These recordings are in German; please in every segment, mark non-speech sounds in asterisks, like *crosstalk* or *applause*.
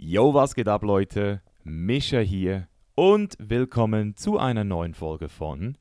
Yo, was geht ab, Leute? Mischa hier und willkommen zu einer neuen Folge von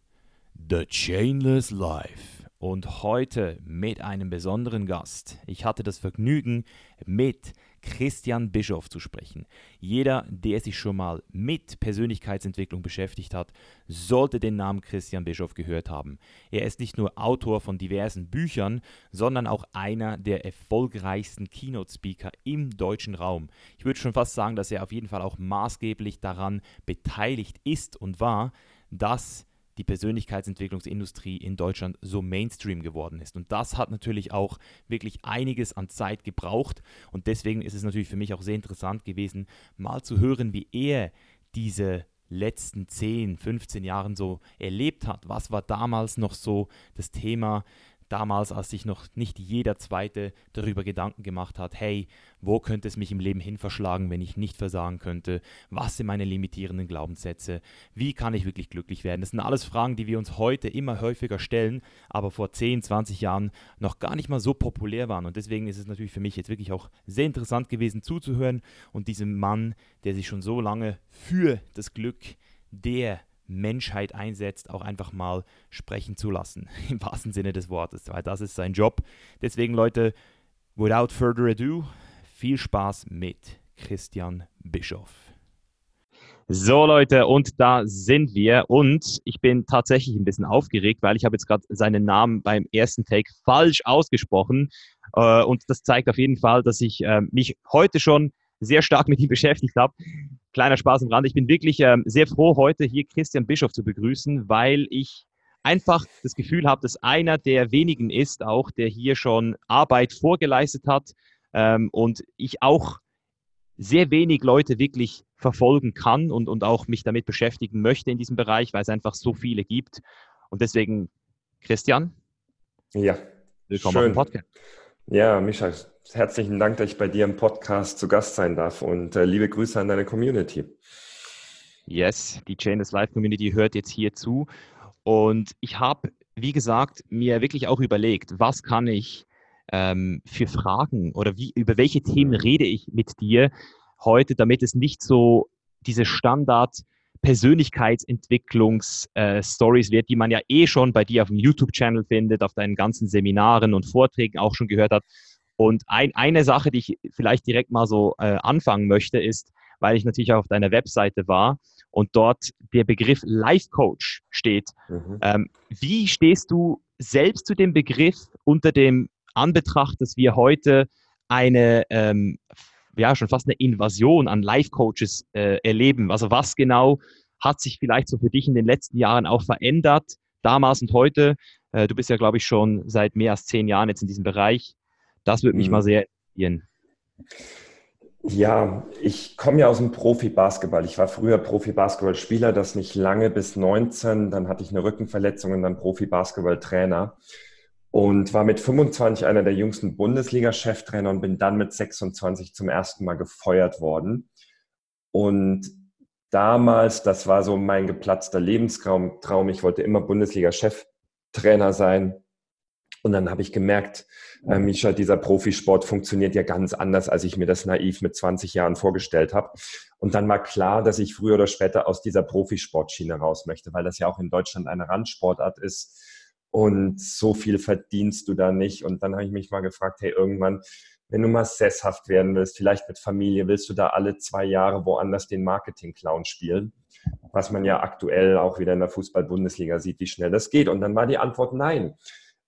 The Chainless Life. Und heute mit einem besonderen Gast. Ich hatte das Vergnügen, mit Christian Bischoff zu sprechen. Jeder, der sich schon mal mit Persönlichkeitsentwicklung beschäftigt hat, sollte den Namen Christian Bischoff gehört haben. Er ist nicht nur Autor von diversen Büchern, sondern auch einer der erfolgreichsten Keynote-Speaker im deutschen Raum. Ich würde schon fast sagen, dass er auf jeden Fall auch maßgeblich daran beteiligt ist und war, dass die Persönlichkeitsentwicklungsindustrie in Deutschland so Mainstream geworden ist. Und das hat natürlich auch wirklich einiges an Zeit gebraucht. Und deswegen ist es natürlich für mich auch sehr interessant gewesen, mal zu hören, wie er diese letzten 10, 15 Jahren so erlebt hat. Was war damals noch so das Thema damals, als sich noch nicht jeder Zweite darüber Gedanken gemacht hat, hey, wo könnte es mich im Leben hin verschlagen, wenn ich nicht versagen könnte? Was sind meine limitierenden Glaubenssätze? Wie kann ich wirklich glücklich werden? Das sind alles Fragen, die wir uns heute immer häufiger stellen, aber vor 10, 20 Jahren noch gar nicht mal so populär waren. Und deswegen ist es natürlich für mich jetzt wirklich auch sehr interessant gewesen zuzuhören und diesem Mann, der sich schon so lange für das Glück der Menschheit einsetzt, auch einfach mal sprechen zu lassen, *laughs* im wahrsten Sinne des Wortes, weil das ist sein Job. Deswegen, Leute, without further ado, viel Spaß mit Christian Bischoff. So Leute, und da sind wir. Und ich bin tatsächlich ein bisschen aufgeregt, weil ich habe jetzt gerade seinen Namen beim ersten Take falsch ausgesprochen. Äh, und das zeigt auf jeden Fall, dass ich äh, mich heute schon sehr stark mit ihm *laughs* beschäftigt habe. Kleiner Spaß am Rand. Ich bin wirklich ähm, sehr froh, heute hier Christian Bischof zu begrüßen, weil ich einfach das Gefühl habe, dass einer der wenigen ist, auch der hier schon Arbeit vorgeleistet hat ähm, und ich auch sehr wenig Leute wirklich verfolgen kann und, und auch mich damit beschäftigen möchte in diesem Bereich, weil es einfach so viele gibt. Und deswegen, Christian. Ja. Willkommen Schön. auf dem Podcast. Ja, Micha, herzlichen Dank, dass ich bei dir im Podcast zu Gast sein darf und äh, liebe Grüße an deine Community. Yes, die Chainless Life Community hört jetzt hier zu und ich habe, wie gesagt, mir wirklich auch überlegt, was kann ich ähm, für Fragen oder wie, über welche Themen rede ich mit dir heute, damit es nicht so diese Standard Persönlichkeitsentwicklungs-Stories äh, wird, die man ja eh schon bei dir auf dem YouTube-Channel findet, auf deinen ganzen Seminaren und Vorträgen auch schon gehört hat. Und ein, eine Sache, die ich vielleicht direkt mal so äh, anfangen möchte, ist, weil ich natürlich auch auf deiner Webseite war und dort der Begriff Life Coach steht. Mhm. Ähm, wie stehst du selbst zu dem Begriff unter dem Anbetracht, dass wir heute eine ähm, ja schon fast eine Invasion an Life-Coaches äh, erleben. Also was genau hat sich vielleicht so für dich in den letzten Jahren auch verändert, damals und heute? Äh, du bist ja, glaube ich, schon seit mehr als zehn Jahren jetzt in diesem Bereich. Das würde mich mhm. mal sehr interessieren. Ja, ich komme ja aus dem Profi-Basketball. Ich war früher Profi-Basketballspieler, das nicht lange bis 19. Dann hatte ich eine Rückenverletzung und dann Profi-Basketball-Trainer und war mit 25 einer der jüngsten Bundesliga-Cheftrainer und bin dann mit 26 zum ersten Mal gefeuert worden. Und damals, das war so mein geplatzter Lebenstraum, ich wollte immer Bundesliga-Cheftrainer sein. Und dann habe ich gemerkt, äh, Misha, dieser Profisport funktioniert ja ganz anders, als ich mir das naiv mit 20 Jahren vorgestellt habe. Und dann war klar, dass ich früher oder später aus dieser Profisportschiene raus möchte, weil das ja auch in Deutschland eine Randsportart ist und so viel verdienst du da nicht. Und dann habe ich mich mal gefragt, hey, irgendwann, wenn du mal sesshaft werden willst, vielleicht mit Familie, willst du da alle zwei Jahre woanders den Marketing-Clown spielen? Was man ja aktuell auch wieder in der Fußball-Bundesliga sieht, wie schnell das geht. Und dann war die Antwort nein.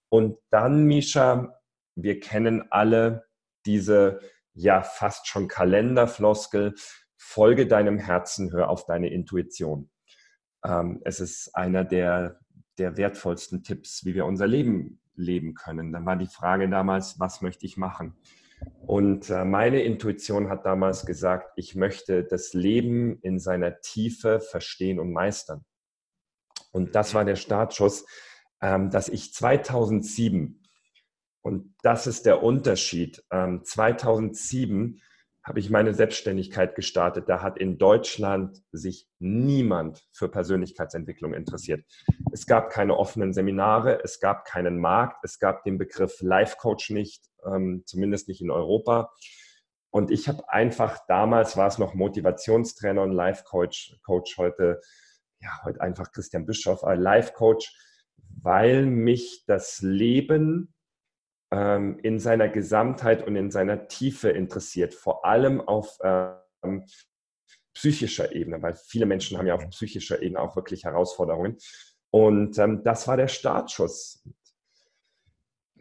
Und dann, Misha, wir kennen alle diese ja fast schon Kalenderfloskel, folge deinem Herzen, hör auf deine Intuition. Ähm, es ist einer der der wertvollsten Tipps, wie wir unser Leben leben können. Dann war die Frage damals, was möchte ich machen? Und äh, meine Intuition hat damals gesagt, ich möchte das Leben in seiner Tiefe verstehen und meistern. Und das war der Startschuss, ähm, dass ich 2007, und das ist der Unterschied, 2007 ähm, habe ich meine Selbstständigkeit gestartet. Da hat in Deutschland sich niemand für Persönlichkeitsentwicklung interessiert. Es gab keine offenen Seminare, es gab keinen Markt, es gab den Begriff Life Coach nicht, ähm, zumindest nicht in Europa. Und ich habe einfach, damals war es noch Motivationstrainer und Life-Coach, Coach heute, ja, heute einfach Christian Bischoff, äh, Life-Coach, weil mich das Leben ähm, in seiner Gesamtheit und in seiner Tiefe interessiert, vor allem auf ähm, psychischer Ebene, weil viele Menschen haben ja auf psychischer Ebene auch wirklich Herausforderungen. Und ähm, das war der Startschuss.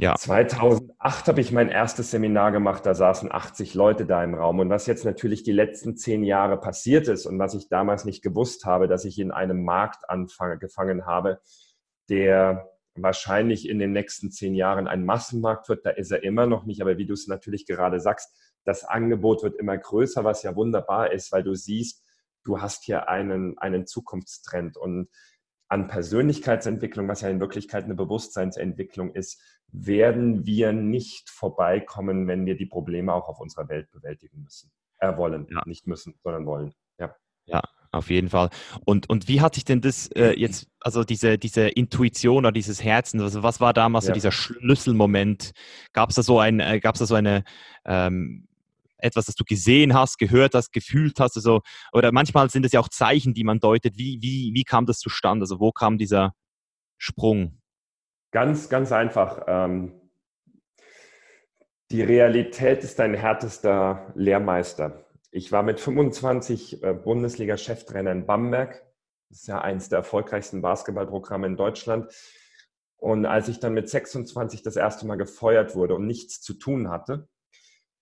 Ja. 2008 habe ich mein erstes Seminar gemacht, da saßen 80 Leute da im Raum. Und was jetzt natürlich die letzten zehn Jahre passiert ist und was ich damals nicht gewusst habe, dass ich in einem Markt anfange, gefangen habe, der wahrscheinlich in den nächsten zehn Jahren ein Massenmarkt wird. Da ist er immer noch nicht. Aber wie du es natürlich gerade sagst, das Angebot wird immer größer, was ja wunderbar ist, weil du siehst, du hast hier einen, einen Zukunftstrend. Und an Persönlichkeitsentwicklung, was ja in Wirklichkeit eine Bewusstseinsentwicklung ist, werden wir nicht vorbeikommen, wenn wir die Probleme auch auf unserer Welt bewältigen müssen. Äh, wollen, ja. nicht müssen, sondern wollen. Ja. Ja, auf jeden Fall. Und, und wie hat sich denn das äh, jetzt, also diese, diese Intuition oder dieses Herzen, also was war damals ja. so dieser Schlüsselmoment? Gab es da so ein, äh, gab es da so eine ähm, etwas, das du gesehen hast, gehört hast, gefühlt hast, also, oder manchmal sind es ja auch Zeichen, die man deutet. Wie, wie, wie kam das zustande? Also wo kam dieser Sprung? Ganz, ganz einfach. Ähm, die Realität ist dein härtester Lehrmeister. Ich war mit 25 äh, Bundesliga-Cheftrainer in Bamberg. Das ist ja eines der erfolgreichsten Basketballprogramme in Deutschland. Und als ich dann mit 26 das erste Mal gefeuert wurde und nichts zu tun hatte,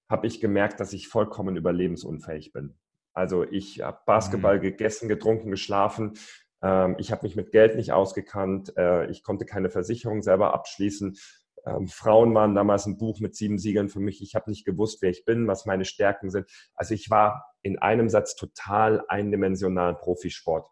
habe ich gemerkt, dass ich vollkommen überlebensunfähig bin. Also ich habe Basketball mhm. gegessen, getrunken, geschlafen. Ähm, ich habe mich mit Geld nicht ausgekannt. Äh, ich konnte keine Versicherung selber abschließen. Ähm, Frauen waren damals ein Buch mit sieben Siegeln für mich. Ich habe nicht gewusst, wer ich bin, was meine Stärken sind. Also ich war in einem Satz total eindimensional Profisport.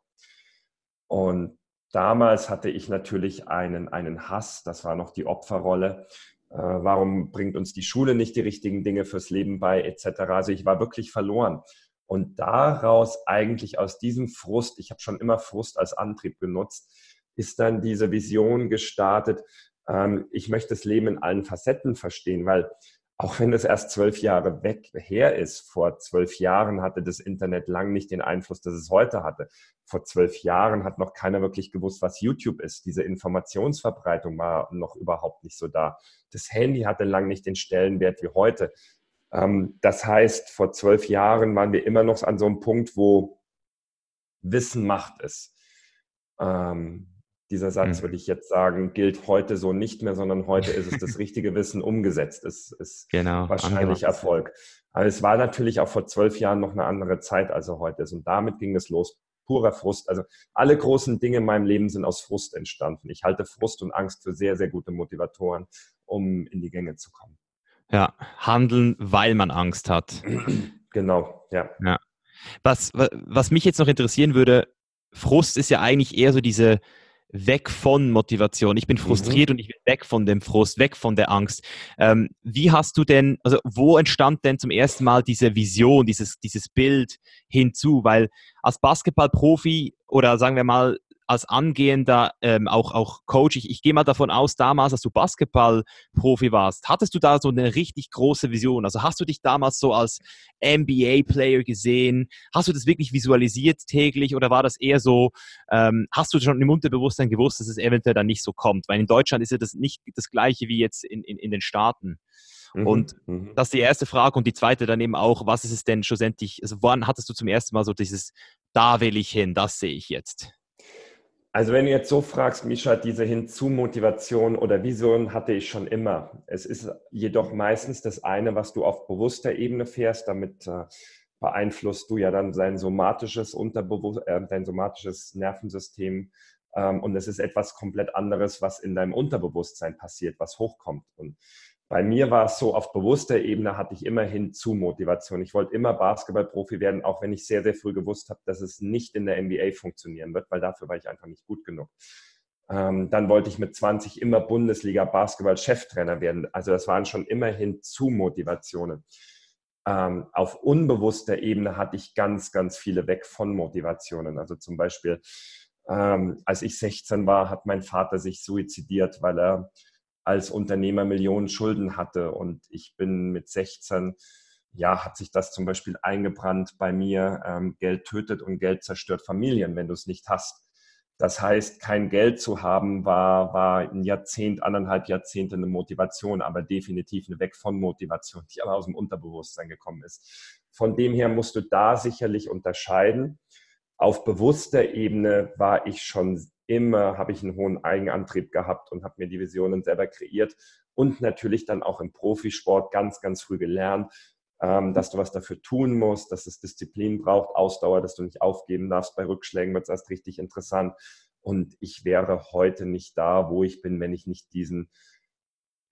Und damals hatte ich natürlich einen, einen Hass, das war noch die Opferrolle. Äh, warum bringt uns die Schule nicht die richtigen Dinge fürs Leben bei, etc. Also ich war wirklich verloren. Und daraus eigentlich aus diesem Frust, ich habe schon immer Frust als Antrieb genutzt, ist dann diese Vision gestartet, ähm, ich möchte das Leben in allen Facetten verstehen, weil auch wenn das erst zwölf Jahre weg her ist, vor zwölf Jahren hatte das Internet lang nicht den Einfluss, das es heute hatte. Vor zwölf Jahren hat noch keiner wirklich gewusst, was YouTube ist. Diese Informationsverbreitung war noch überhaupt nicht so da. Das Handy hatte lang nicht den Stellenwert wie heute. Ähm, das heißt, vor zwölf Jahren waren wir immer noch an so einem Punkt, wo Wissen Macht. Ähm, dieser Satz, mhm. würde ich jetzt sagen, gilt heute so nicht mehr, sondern heute ist es das *laughs* richtige Wissen umgesetzt. Es ist genau, wahrscheinlich Erfolg. Aber es war natürlich auch vor zwölf Jahren noch eine andere Zeit, als er heute ist. Und damit ging es los. Purer Frust. Also alle großen Dinge in meinem Leben sind aus Frust entstanden. Ich halte Frust und Angst für sehr, sehr gute Motivatoren, um in die Gänge zu kommen. Ja, handeln, weil man Angst hat. Genau, ja. ja. Was, was mich jetzt noch interessieren würde, Frust ist ja eigentlich eher so diese, weg von Motivation. Ich bin mhm. frustriert mhm. und ich will weg von dem Frust, weg von der Angst. Ähm, wie hast du denn, also wo entstand denn zum ersten Mal diese Vision, dieses, dieses Bild hinzu? Weil als Basketballprofi oder sagen wir mal als angehender ähm, auch, auch Coach, ich, ich gehe mal davon aus, damals, als du Basketballprofi warst, hattest du da so eine richtig große Vision? Also hast du dich damals so als NBA-Player gesehen? Hast du das wirklich visualisiert täglich oder war das eher so, ähm, hast du schon im Unterbewusstsein gewusst, dass es eventuell dann nicht so kommt? Weil in Deutschland ist ja das nicht das gleiche wie jetzt in, in, in den Staaten. Mhm, und mhm. das ist die erste Frage. Und die zweite dann eben auch, was ist es denn schlussendlich, also wann hattest du zum ersten Mal so dieses, da will ich hin, das sehe ich jetzt? Also wenn du jetzt so fragst, Misha, diese Hinzu-Motivation oder Vision hatte ich schon immer. Es ist jedoch meistens das eine, was du auf bewusster Ebene fährst, damit äh, beeinflusst du ja dann dein somatisches Unterbewusst äh, dein somatisches Nervensystem ähm, und es ist etwas komplett anderes, was in deinem Unterbewusstsein passiert, was hochkommt. Und bei mir war es so, auf bewusster Ebene hatte ich immerhin zu Motivation. Ich wollte immer Basketballprofi werden, auch wenn ich sehr, sehr früh gewusst habe, dass es nicht in der NBA funktionieren wird, weil dafür war ich einfach nicht gut genug. Ähm, dann wollte ich mit 20 immer Bundesliga-Basketball-Cheftrainer werden. Also das waren schon immerhin zu Motivationen. Ähm, auf unbewusster Ebene hatte ich ganz, ganz viele weg von Motivationen. Also zum Beispiel, ähm, als ich 16 war, hat mein Vater sich suizidiert, weil er als Unternehmer Millionen Schulden hatte und ich bin mit 16 ja, hat sich das zum Beispiel eingebrannt bei mir. Ähm, Geld tötet und Geld zerstört Familien, wenn du es nicht hast. Das heißt, kein Geld zu haben, war, war ein Jahrzehnt, anderthalb Jahrzehnte eine Motivation, aber definitiv eine Weg von Motivation, die aber aus dem Unterbewusstsein gekommen ist. Von dem her musst du da sicherlich unterscheiden. Auf bewusster Ebene war ich schon immer, habe ich einen hohen Eigenantrieb gehabt und habe mir die Visionen selber kreiert und natürlich dann auch im Profisport ganz, ganz früh gelernt, ähm, dass du was dafür tun musst, dass es Disziplin braucht, Ausdauer, dass du nicht aufgeben darfst. Bei Rückschlägen wird es erst richtig interessant. Und ich wäre heute nicht da, wo ich bin, wenn ich nicht diesen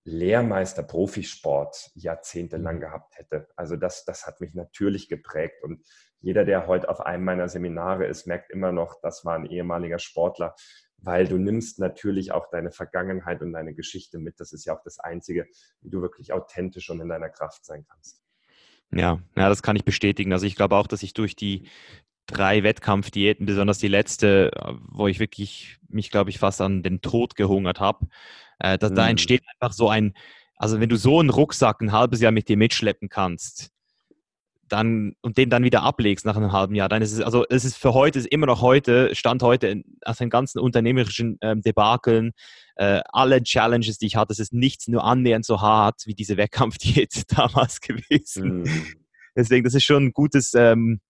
Lehrmeister Profisport jahrzehntelang mhm. gehabt hätte. Also das, das hat mich natürlich geprägt. Und jeder, der heute auf einem meiner Seminare ist, merkt immer noch, das war ein ehemaliger Sportler, weil du nimmst natürlich auch deine Vergangenheit und deine Geschichte mit. Das ist ja auch das Einzige, wie du wirklich authentisch und in deiner Kraft sein kannst. Ja, ja, das kann ich bestätigen. Also ich glaube auch, dass ich durch die drei Wettkampfdiäten, besonders die letzte, wo ich wirklich mich, glaube ich, fast an den Tod gehungert habe, äh, da, mhm. da entsteht einfach so ein, also wenn du so einen Rucksack ein halbes Jahr mit dir mitschleppen kannst, dann und den dann wieder ablegst nach einem halben Jahr, dann ist es, also es ist für heute, ist immer noch heute, Stand heute, aus den ganzen unternehmerischen ähm, Debakeln, äh, alle Challenges, die ich hatte, es ist nichts nur annähernd so hart wie diese Wettkampfdiät *laughs* damals gewesen. Mhm. Deswegen, das ist schon ein gutes, ähm,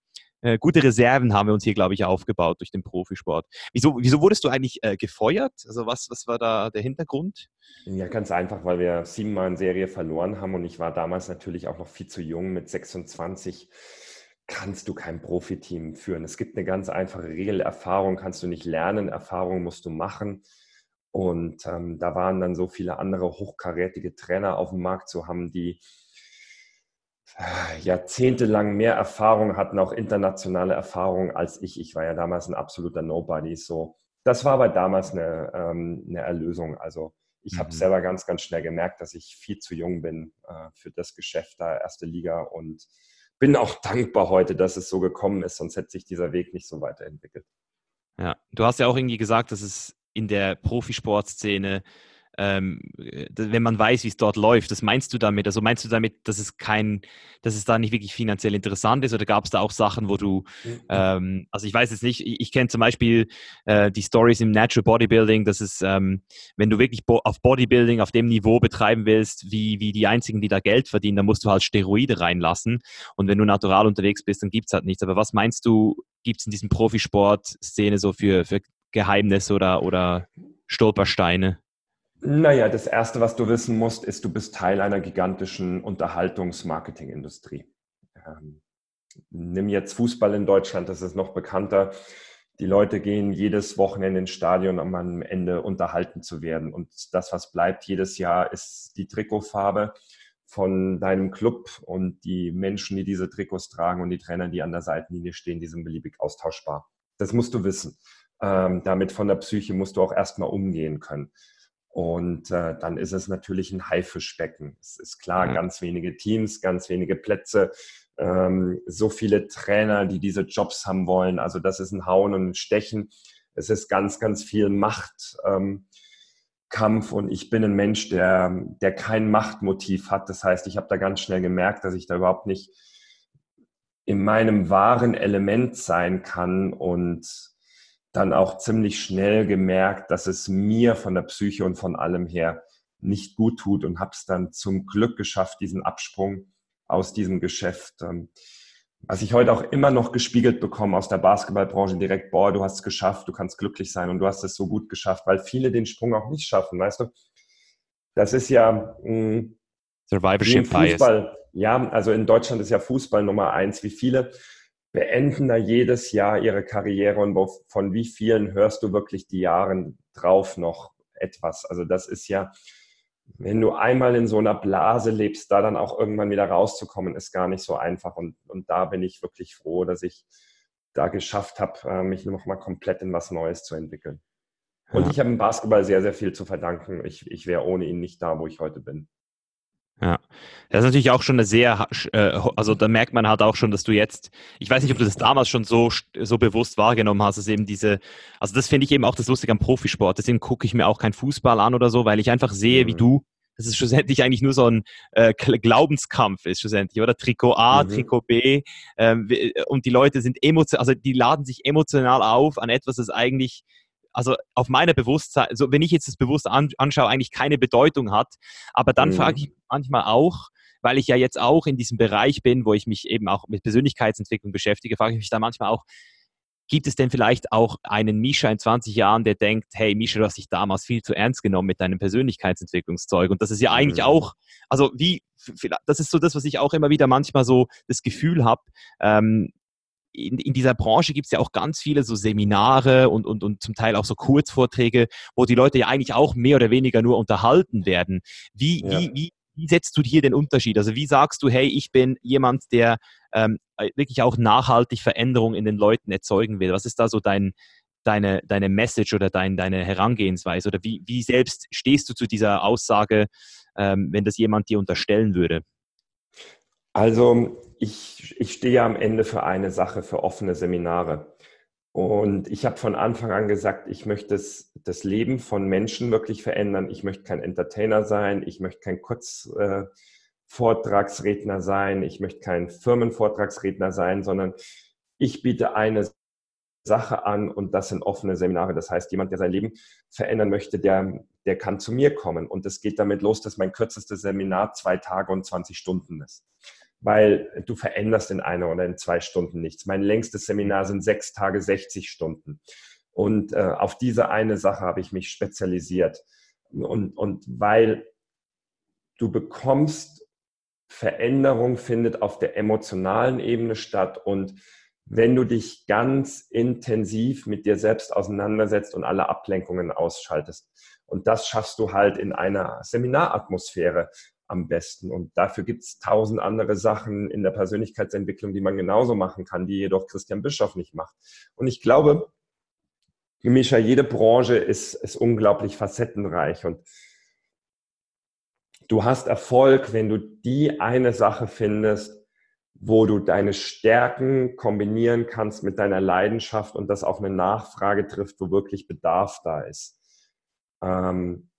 äh, gute Reserven haben wir uns hier, glaube ich, aufgebaut durch den Profisport. Wieso, wieso wurdest du eigentlich äh, gefeuert? Also was, was war da der Hintergrund? Ja, ganz einfach, weil wir siebenmal in Serie verloren haben und ich war damals natürlich auch noch viel zu jung mit 26 kannst du kein Profiteam führen. Es gibt eine ganz einfache Regel, Erfahrung kannst du nicht lernen, Erfahrung musst du machen. Und ähm, da waren dann so viele andere hochkarätige Trainer auf dem Markt zu haben, die jahrzehntelang mehr Erfahrung hatten, auch internationale Erfahrung als ich. Ich war ja damals ein absoluter Nobody. So, das war aber damals eine, ähm, eine Erlösung. Also ich mhm. habe selber ganz, ganz schnell gemerkt, dass ich viel zu jung bin äh, für das Geschäft da, erste Liga und bin auch dankbar heute, dass es so gekommen ist, sonst hätte sich dieser Weg nicht so weiterentwickelt. Ja, du hast ja auch irgendwie gesagt, dass es in der Profisportszene ähm, wenn man weiß, wie es dort läuft. Das meinst du damit? Also meinst du damit, dass es kein, dass es da nicht wirklich finanziell interessant ist oder gab es da auch Sachen, wo du, mhm. ähm, also ich weiß jetzt nicht, ich, ich kenne zum Beispiel äh, die Stories im Natural Bodybuilding, dass es, ähm, wenn du wirklich bo auf Bodybuilding auf dem Niveau betreiben willst, wie, wie die einzigen, die da Geld verdienen, dann musst du halt Steroide reinlassen. Und wenn du natural unterwegs bist, dann gibt es halt nichts. Aber was meinst du, gibt es in diesem Profisport-Szene so für, für Geheimnisse oder, oder Stolpersteine? Naja, das Erste, was du wissen musst, ist, du bist Teil einer gigantischen Unterhaltungs-Marketing-Industrie. Ähm, nimm jetzt Fußball in Deutschland, das ist noch bekannter. Die Leute gehen jedes Wochenende ins Stadion, um am Ende unterhalten zu werden. Und das, was bleibt jedes Jahr, ist die Trikotfarbe von deinem Club und die Menschen, die diese Trikots tragen und die Trainer, die an der Seitenlinie stehen, die sind beliebig austauschbar. Das musst du wissen. Ähm, damit von der Psyche musst du auch erstmal umgehen können. Und äh, dann ist es natürlich ein Haifischbecken. Es ist klar, ja. ganz wenige Teams, ganz wenige Plätze, ähm, so viele Trainer, die diese Jobs haben wollen. Also das ist ein Hauen und ein Stechen. Es ist ganz, ganz viel Machtkampf ähm, und ich bin ein Mensch, der, der kein Machtmotiv hat. Das heißt, ich habe da ganz schnell gemerkt, dass ich da überhaupt nicht in meinem wahren Element sein kann und dann auch ziemlich schnell gemerkt, dass es mir von der Psyche und von allem her nicht gut tut und habe es dann zum Glück geschafft, diesen Absprung aus diesem Geschäft. Ähm, was ich heute auch immer noch gespiegelt bekomme aus der Basketballbranche direkt, boah, du hast es geschafft, du kannst glücklich sein und du hast es so gut geschafft, weil viele den Sprung auch nicht schaffen, weißt du? Das ist ja mh, hm, Survivorship Fußball. Bias. Ja, also in Deutschland ist ja Fußball Nummer eins. Wie viele beenden da jedes Jahr ihre Karriere und von wie vielen hörst du wirklich die Jahre drauf noch etwas? Also das ist ja, wenn du einmal in so einer Blase lebst, da dann auch irgendwann wieder rauszukommen, ist gar nicht so einfach. Und, und da bin ich wirklich froh, dass ich da geschafft habe, äh, mich nochmal komplett in was Neues zu entwickeln. Und ja. ich habe im Basketball sehr, sehr viel zu verdanken. Ich, ich wäre ohne ihn nicht da, wo ich heute bin. Ja, das ist natürlich auch schon eine sehr, äh, also da merkt man halt auch schon, dass du jetzt, ich weiß nicht, ob du das damals schon so, so bewusst wahrgenommen hast, dass eben diese, also das finde ich eben auch das Lustige am Profisport. Deswegen gucke ich mir auch kein Fußball an oder so, weil ich einfach sehe, wie mhm. du dass es schlussendlich eigentlich nur so ein äh, Glaubenskampf ist, schlussendlich, oder? Trikot A, mhm. Trikot B. Ähm, und die Leute sind emotional, also die laden sich emotional auf an etwas, das eigentlich also auf meiner Bewusstsein, also wenn ich jetzt das bewusst anschaue, eigentlich keine Bedeutung hat. Aber dann mhm. frage ich manchmal auch, weil ich ja jetzt auch in diesem Bereich bin, wo ich mich eben auch mit Persönlichkeitsentwicklung beschäftige, frage ich mich da manchmal auch, Gibt es denn vielleicht auch einen Misha in 20 Jahren, der denkt, hey Misha, du hast dich damals viel zu ernst genommen mit deinem Persönlichkeitsentwicklungszeug? Und das ist ja eigentlich mhm. auch, also wie, das ist so das, was ich auch immer wieder manchmal so das Gefühl habe. Ähm, in, in, dieser Branche gibt es ja auch ganz viele so Seminare und, und, und zum Teil auch so Kurzvorträge, wo die Leute ja eigentlich auch mehr oder weniger nur unterhalten werden. Wie, ja. wie, wie, wie setzt du hier den Unterschied? Also wie sagst du, hey, ich bin jemand, der ähm, äh, wirklich auch nachhaltig Veränderung in den Leuten erzeugen will? Was ist da so dein, deine, deine Message oder dein, deine Herangehensweise? Oder wie, wie selbst stehst du zu dieser Aussage, ähm, wenn das jemand dir unterstellen würde? Also ich, ich stehe am Ende für eine Sache, für offene Seminare. Und ich habe von Anfang an gesagt, ich möchte das, das, Leben von Menschen wirklich verändern. Ich möchte kein Entertainer sein, ich möchte kein Kurzvortragsredner äh, sein, ich möchte kein Firmenvortragsredner sein, sondern ich biete eine Sache an und das sind offene Seminare. Das heißt, jemand, der sein Leben verändern möchte, der, der kann zu mir kommen. Und es geht damit los, dass mein kürzestes Seminar zwei Tage und 20 Stunden ist weil du veränderst in einer oder in zwei Stunden nichts. Mein längstes Seminar sind sechs Tage, 60 Stunden. Und äh, auf diese eine Sache habe ich mich spezialisiert. Und, und weil du bekommst, Veränderung findet auf der emotionalen Ebene statt. Und wenn du dich ganz intensiv mit dir selbst auseinandersetzt und alle Ablenkungen ausschaltest. Und das schaffst du halt in einer Seminaratmosphäre am besten. Und dafür gibt es tausend andere Sachen in der Persönlichkeitsentwicklung, die man genauso machen kann, die jedoch Christian Bischoff nicht macht. Und ich glaube, Mischa, jede Branche ist, ist unglaublich facettenreich und du hast Erfolg, wenn du die eine Sache findest, wo du deine Stärken kombinieren kannst mit deiner Leidenschaft und das auf eine Nachfrage trifft, wo wirklich Bedarf da ist. Ähm,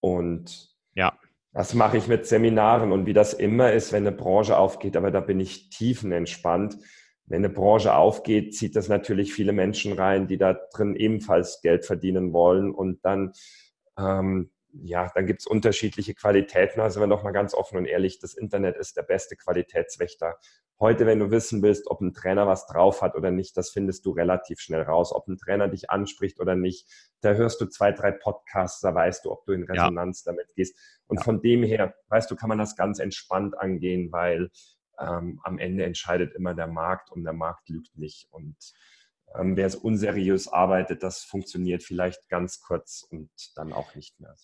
und ja. Das mache ich mit Seminaren und wie das immer ist, wenn eine Branche aufgeht, aber da bin ich tiefenentspannt. Wenn eine Branche aufgeht, zieht das natürlich viele Menschen rein, die da drin ebenfalls Geld verdienen wollen und dann ähm, ja, dann gibt es unterschiedliche Qualitäten. Also wenn doch mal ganz offen und ehrlich, das Internet ist der beste Qualitätswächter. Heute, wenn du wissen willst, ob ein Trainer was drauf hat oder nicht, das findest du relativ schnell raus. Ob ein Trainer dich anspricht oder nicht, da hörst du zwei, drei Podcasts, da weißt du, ob du in Resonanz ja. damit gehst. Und ja. von dem her, weißt du, kann man das ganz entspannt angehen, weil ähm, am Ende entscheidet immer der Markt und der Markt lügt nicht. Und ähm, wer unseriös arbeitet, das funktioniert vielleicht ganz kurz und dann auch nicht mehr.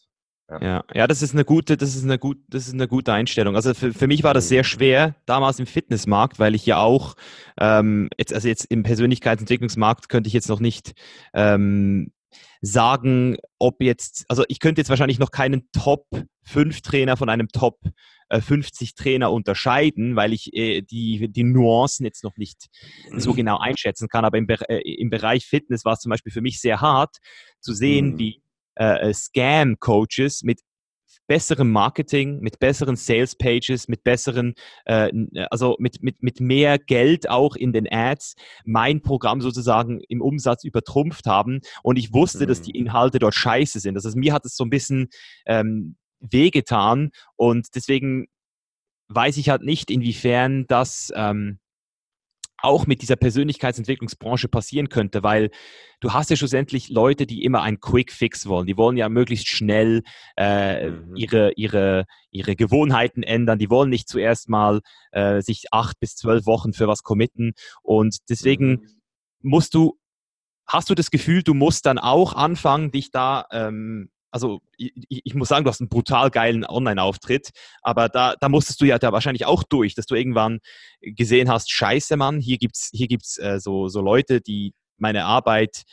Ja. ja, das ist eine gute, das ist eine gut, das ist eine gute Einstellung. Also für, für mich war das sehr schwer damals im Fitnessmarkt, weil ich ja auch ähm, jetzt, also jetzt im Persönlichkeitsentwicklungsmarkt könnte ich jetzt noch nicht ähm, sagen, ob jetzt, also ich könnte jetzt wahrscheinlich noch keinen Top 5 Trainer von einem Top 50 äh, Trainer unterscheiden, weil ich äh, die, die Nuancen jetzt noch nicht so genau einschätzen kann. Aber im, äh, im Bereich Fitness war es zum Beispiel für mich sehr hart zu sehen, mhm. wie äh, äh, Scam-Coaches mit besserem Marketing, mit besseren Sales-Pages, mit besseren, äh, also mit, mit, mit mehr Geld auch in den Ads mein Programm sozusagen im Umsatz übertrumpft haben. Und ich wusste, mhm. dass die mhm. Inhalte dort scheiße sind. Das heißt, mir hat es so ein bisschen ähm, wehgetan und deswegen weiß ich halt nicht, inwiefern das ähm, auch mit dieser Persönlichkeitsentwicklungsbranche passieren könnte, weil du hast ja schlussendlich Leute, die immer einen Quick Fix wollen. Die wollen ja möglichst schnell äh, mhm. ihre, ihre, ihre Gewohnheiten ändern. Die wollen nicht zuerst mal äh, sich acht bis zwölf Wochen für was committen. Und deswegen mhm. musst du, hast du das Gefühl, du musst dann auch anfangen, dich da ähm, also ich, ich, muss sagen, du hast einen brutal geilen Online-Auftritt, aber da, da musstest du ja da wahrscheinlich auch durch, dass du irgendwann gesehen hast, scheiße Mann, hier gibt's, hier gibt's äh, so, so Leute, die meine Arbeit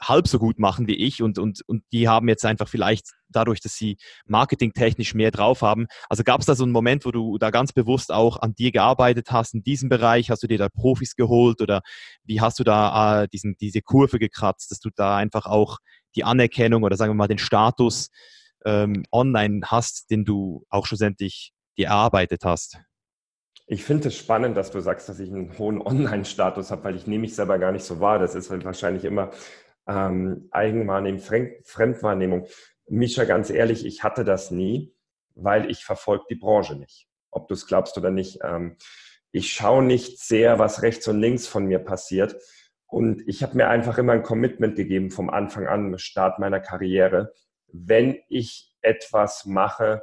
halb so gut machen wie ich und, und, und die haben jetzt einfach vielleicht dadurch, dass sie marketingtechnisch mehr drauf haben. Also gab es da so einen Moment, wo du da ganz bewusst auch an dir gearbeitet hast in diesem Bereich? Hast du dir da Profis geholt oder wie hast du da äh, diesen, diese Kurve gekratzt, dass du da einfach auch die Anerkennung oder sagen wir mal den Status ähm, online hast, den du auch schlussendlich dir erarbeitet hast? Ich finde es spannend, dass du sagst, dass ich einen hohen Online-Status habe, weil ich nehme mich selber gar nicht so wahr. Das ist halt wahrscheinlich immer ähm, Eigenwahrnehmung, Fremdwahrnehmung. Mischa, ganz ehrlich, ich hatte das nie, weil ich verfolge die Branche nicht. Ob du es glaubst oder nicht. Ähm, ich schaue nicht sehr, was rechts und links von mir passiert. Und ich habe mir einfach immer ein Commitment gegeben vom Anfang an, Start meiner Karriere. Wenn ich etwas mache,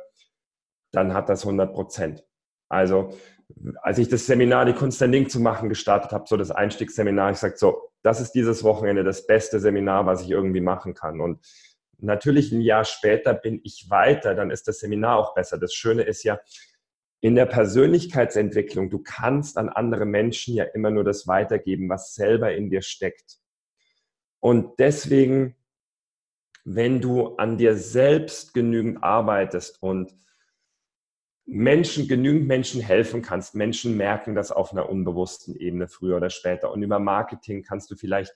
dann hat das 100 Prozent. Also als ich das Seminar Die Kunst der Link zu machen gestartet habe, so das Einstiegsseminar, ich sage so, das ist dieses Wochenende das beste Seminar, was ich irgendwie machen kann. Und natürlich ein Jahr später bin ich weiter, dann ist das Seminar auch besser. Das Schöne ist ja, in der Persönlichkeitsentwicklung, du kannst an andere Menschen ja immer nur das weitergeben, was selber in dir steckt. Und deswegen, wenn du an dir selbst genügend arbeitest und Menschen, genügend Menschen helfen kannst. Menschen merken das auf einer unbewussten Ebene früher oder später. Und über Marketing kannst du vielleicht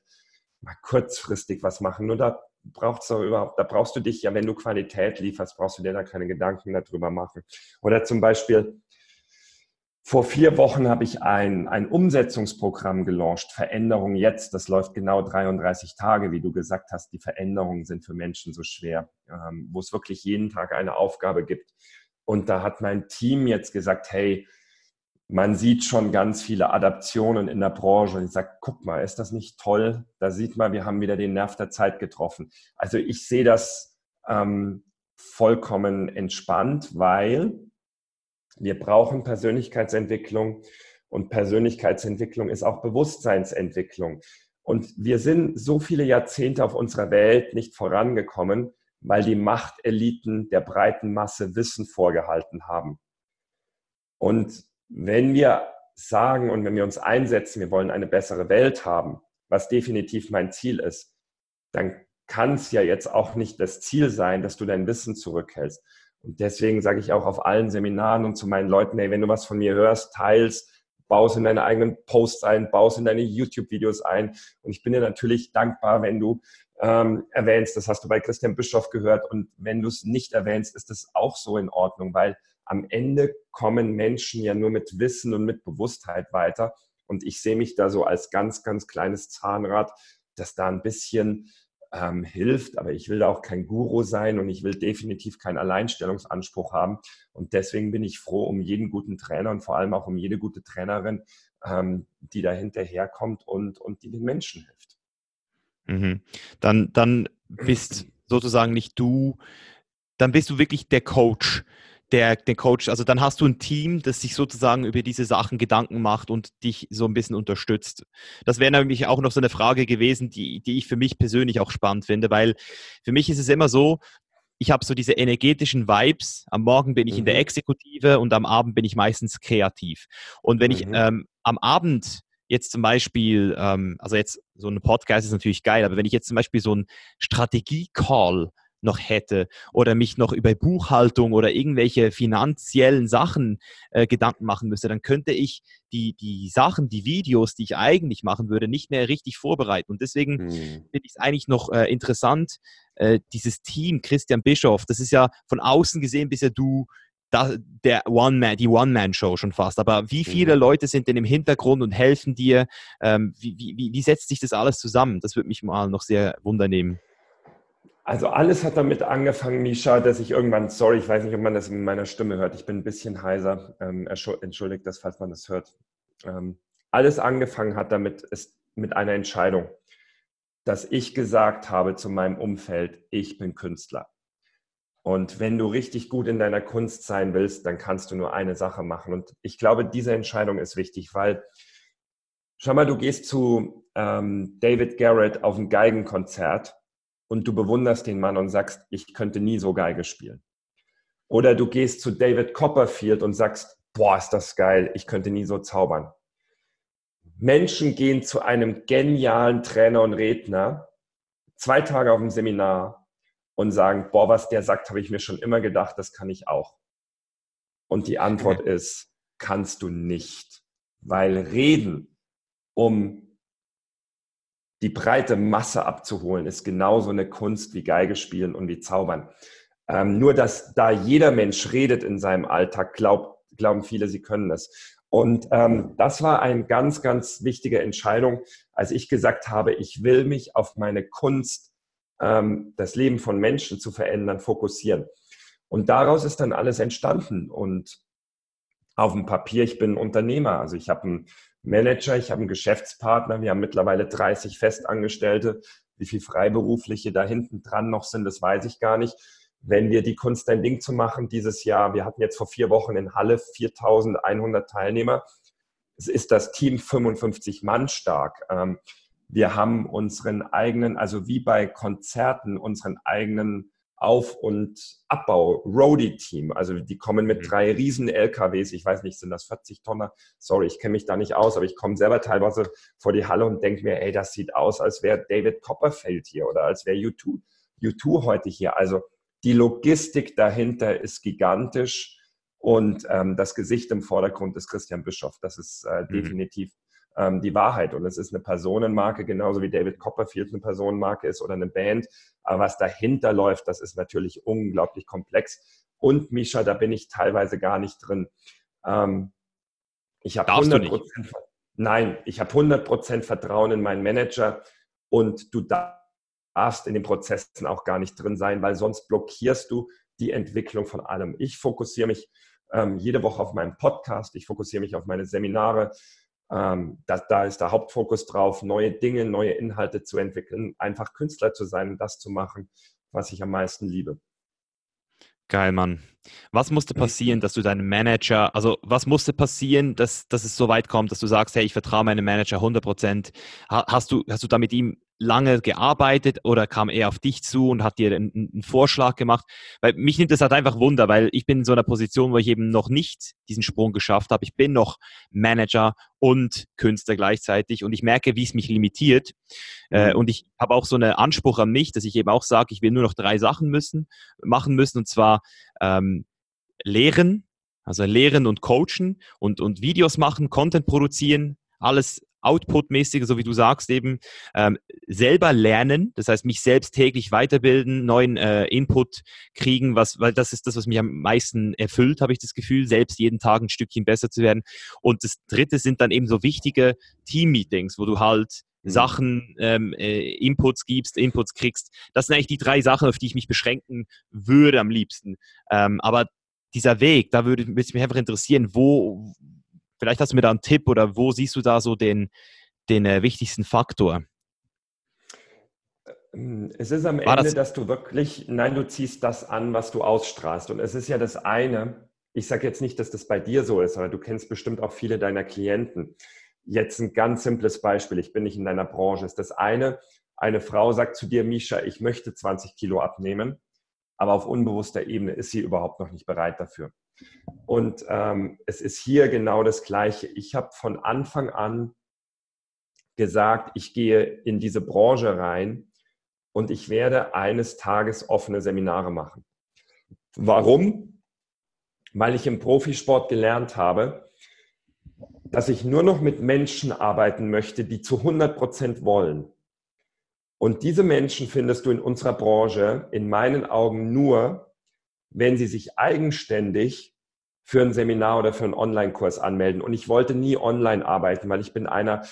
mal kurzfristig was machen. Nur brauchst du überhaupt, da brauchst du dich ja, wenn du Qualität lieferst, brauchst du dir da keine Gedanken darüber machen. Oder zum Beispiel, vor vier Wochen habe ich ein, ein Umsetzungsprogramm gelauncht, Veränderung jetzt. Das läuft genau 33 Tage, wie du gesagt hast. Die Veränderungen sind für Menschen so schwer, ähm, wo es wirklich jeden Tag eine Aufgabe gibt. Und da hat mein Team jetzt gesagt, hey, man sieht schon ganz viele Adaptionen in der Branche. Und ich sage, guck mal, ist das nicht toll? Da sieht man, wir haben wieder den Nerv der Zeit getroffen. Also ich sehe das ähm, vollkommen entspannt, weil wir brauchen Persönlichkeitsentwicklung und Persönlichkeitsentwicklung ist auch Bewusstseinsentwicklung. Und wir sind so viele Jahrzehnte auf unserer Welt nicht vorangekommen, weil die Machteliten der breiten Masse Wissen vorgehalten haben. Und wenn wir sagen und wenn wir uns einsetzen, wir wollen eine bessere Welt haben, was definitiv mein Ziel ist, dann kann es ja jetzt auch nicht das Ziel sein, dass du dein Wissen zurückhältst. Und deswegen sage ich auch auf allen Seminaren und zu meinen Leuten, hey, wenn du was von mir hörst, teils, baust in deine eigenen Posts ein, baust in deine YouTube-Videos ein. Und ich bin dir natürlich dankbar, wenn du ähm, erwähnst. Das hast du bei Christian Bischoff gehört. Und wenn du es nicht erwähnst, ist das auch so in Ordnung, weil am Ende kommen Menschen ja nur mit Wissen und mit Bewusstheit weiter. Und ich sehe mich da so als ganz, ganz kleines Zahnrad, das da ein bisschen ähm, hilft. Aber ich will da auch kein Guru sein und ich will definitiv keinen Alleinstellungsanspruch haben. Und deswegen bin ich froh um jeden guten Trainer und vor allem auch um jede gute Trainerin, ähm, die da hinterherkommt und, und die den Menschen hilft. Mhm. Dann, dann bist *clears throat* sozusagen nicht du, dann bist du wirklich der Coach, der, der Coach, also dann hast du ein Team, das sich sozusagen über diese Sachen Gedanken macht und dich so ein bisschen unterstützt. Das wäre nämlich auch noch so eine Frage gewesen, die, die ich für mich persönlich auch spannend finde, weil für mich ist es immer so, ich habe so diese energetischen Vibes. Am Morgen bin ich mhm. in der mhm. Exekutive und am Abend bin ich meistens kreativ. Und wenn mhm. ich ähm, am Abend jetzt zum Beispiel, ähm, also jetzt so ein Podcast ist natürlich geil, aber wenn ich jetzt zum Beispiel so einen Strategie-Call noch hätte oder mich noch über Buchhaltung oder irgendwelche finanziellen Sachen äh, Gedanken machen müsste, dann könnte ich die, die Sachen, die Videos, die ich eigentlich machen würde, nicht mehr richtig vorbereiten. Und deswegen hm. finde ich es eigentlich noch äh, interessant, äh, dieses Team, Christian Bischoff, das ist ja von außen gesehen bisher du da, der One-Man, die One-Man-Show schon fast. Aber wie viele mhm. Leute sind denn im Hintergrund und helfen dir? Ähm, wie, wie, wie setzt sich das alles zusammen? Das würde mich mal noch sehr wundernehmen. Also alles hat damit angefangen, Misha, dass ich irgendwann, sorry, ich weiß nicht, ob man das in meiner Stimme hört, ich bin ein bisschen heiser, ähm, entschuldigt das, falls man das hört. Ähm, alles angefangen hat damit, ist mit einer Entscheidung, dass ich gesagt habe zu meinem Umfeld, ich bin Künstler. Und wenn du richtig gut in deiner Kunst sein willst, dann kannst du nur eine Sache machen. Und ich glaube, diese Entscheidung ist wichtig, weil schau mal, du gehst zu ähm, David Garrett auf ein Geigenkonzert und du bewunderst den Mann und sagst, ich könnte nie so Geige spielen. Oder du gehst zu David Copperfield und sagst, boah, ist das geil, ich könnte nie so zaubern. Menschen gehen zu einem genialen Trainer und Redner, zwei Tage auf dem Seminar, und sagen, boah, was der sagt, habe ich mir schon immer gedacht, das kann ich auch. Und die Antwort ist, kannst du nicht. Weil reden, um die breite Masse abzuholen, ist genauso eine Kunst wie Geige spielen und wie Zaubern. Ähm, nur, dass da jeder Mensch redet in seinem Alltag, glaub, glauben viele, sie können das. Und ähm, das war eine ganz, ganz wichtige Entscheidung, als ich gesagt habe, ich will mich auf meine Kunst, ähm, das Leben von Menschen zu verändern, fokussieren. Und daraus ist dann alles entstanden. Und auf dem Papier, ich bin Unternehmer. Also ich habe einen Manager, ich habe einen Geschäftspartner, wir haben mittlerweile 30 Festangestellte. Wie viele Freiberufliche da hinten dran noch sind, das weiß ich gar nicht. Wenn wir die Kunst ein Ding zu machen dieses Jahr, wir hatten jetzt vor vier Wochen in Halle 4100 Teilnehmer. Es ist das Team 55 Mann stark. Ähm, wir haben unseren eigenen, also wie bei Konzerten, unseren eigenen auf- und Abbau, Roadie-Team. Also die kommen mit mhm. drei riesen LKWs, ich weiß nicht, sind das 40 Tonner? Sorry, ich kenne mich da nicht aus, aber ich komme selber teilweise vor die Halle und denke mir, ey, das sieht aus, als wäre David Copperfield hier oder als wäre U2, U2 heute hier. Also die Logistik dahinter ist gigantisch und ähm, das Gesicht im Vordergrund ist Christian Bischoff. Das ist äh, mhm. definitiv ähm, die Wahrheit. Und es ist eine Personenmarke, genauso wie David Copperfield eine Personenmarke ist oder eine Band. Aber was dahinter läuft, das ist natürlich unglaublich komplex. Und Misha, da bin ich teilweise gar nicht drin. Ähm, ich habe 100 Prozent. Nein, ich habe 100 Vertrauen in meinen Manager und du darfst in den Prozessen auch gar nicht drin sein, weil sonst blockierst du die Entwicklung von allem. Ich fokussiere mich ähm, jede Woche auf meinen Podcast, ich fokussiere mich auf meine Seminare, ähm, da, da ist der Hauptfokus drauf, neue Dinge, neue Inhalte zu entwickeln, einfach Künstler zu sein und das zu machen, was ich am meisten liebe. Geil, Mann. Was musste passieren, dass du deinen Manager, also was musste passieren, dass, dass es so weit kommt, dass du sagst, hey, ich vertraue meinem Manager 100 Prozent? Hast du, hast du da mit ihm lange gearbeitet oder kam er auf dich zu und hat dir einen, einen, Vorschlag gemacht? Weil mich nimmt das halt einfach Wunder, weil ich bin in so einer Position, wo ich eben noch nicht diesen Sprung geschafft habe. Ich bin noch Manager und Künstler gleichzeitig und ich merke, wie es mich limitiert. Äh, mhm. und ich habe auch so einen Anspruch an mich, dass ich eben auch sage, ich will nur noch drei Sachen müssen, machen müssen und zwar ähm, lehren, also lehren und coachen und, und Videos machen, Content produzieren, alles Output-mäßige, so wie du sagst, eben ähm, selber lernen, das heißt mich selbst täglich weiterbilden, neuen äh, Input kriegen, was, weil das ist das, was mich am meisten erfüllt, habe ich das Gefühl, selbst jeden Tag ein Stückchen besser zu werden. Und das dritte sind dann eben so wichtige Team-Meetings, wo du halt mhm. Sachen, ähm, äh, Inputs gibst, Inputs kriegst. Das sind eigentlich die drei Sachen, auf die ich mich beschränken würde am liebsten. Ähm, aber dieser Weg, da würde, würde mich einfach interessieren, wo, Vielleicht hast du mir da einen Tipp oder wo siehst du da so den, den äh, wichtigsten Faktor? Ähm, es ist am War Ende, das dass du wirklich, nein, du ziehst das an, was du ausstrahlst. Und es ist ja das eine, ich sage jetzt nicht, dass das bei dir so ist, aber du kennst bestimmt auch viele deiner Klienten. Jetzt ein ganz simples Beispiel, ich bin nicht in deiner Branche. Ist das eine, eine Frau sagt zu dir, Misha, ich möchte 20 Kilo abnehmen, aber auf unbewusster Ebene ist sie überhaupt noch nicht bereit dafür. Und ähm, es ist hier genau das Gleiche. Ich habe von Anfang an gesagt, ich gehe in diese Branche rein und ich werde eines Tages offene Seminare machen. Warum? Weil ich im Profisport gelernt habe, dass ich nur noch mit Menschen arbeiten möchte, die zu 100 Prozent wollen. Und diese Menschen findest du in unserer Branche in meinen Augen nur, wenn sie sich eigenständig für ein Seminar oder für einen Online-Kurs anmelden. Und ich wollte nie online arbeiten, weil ich bin einer,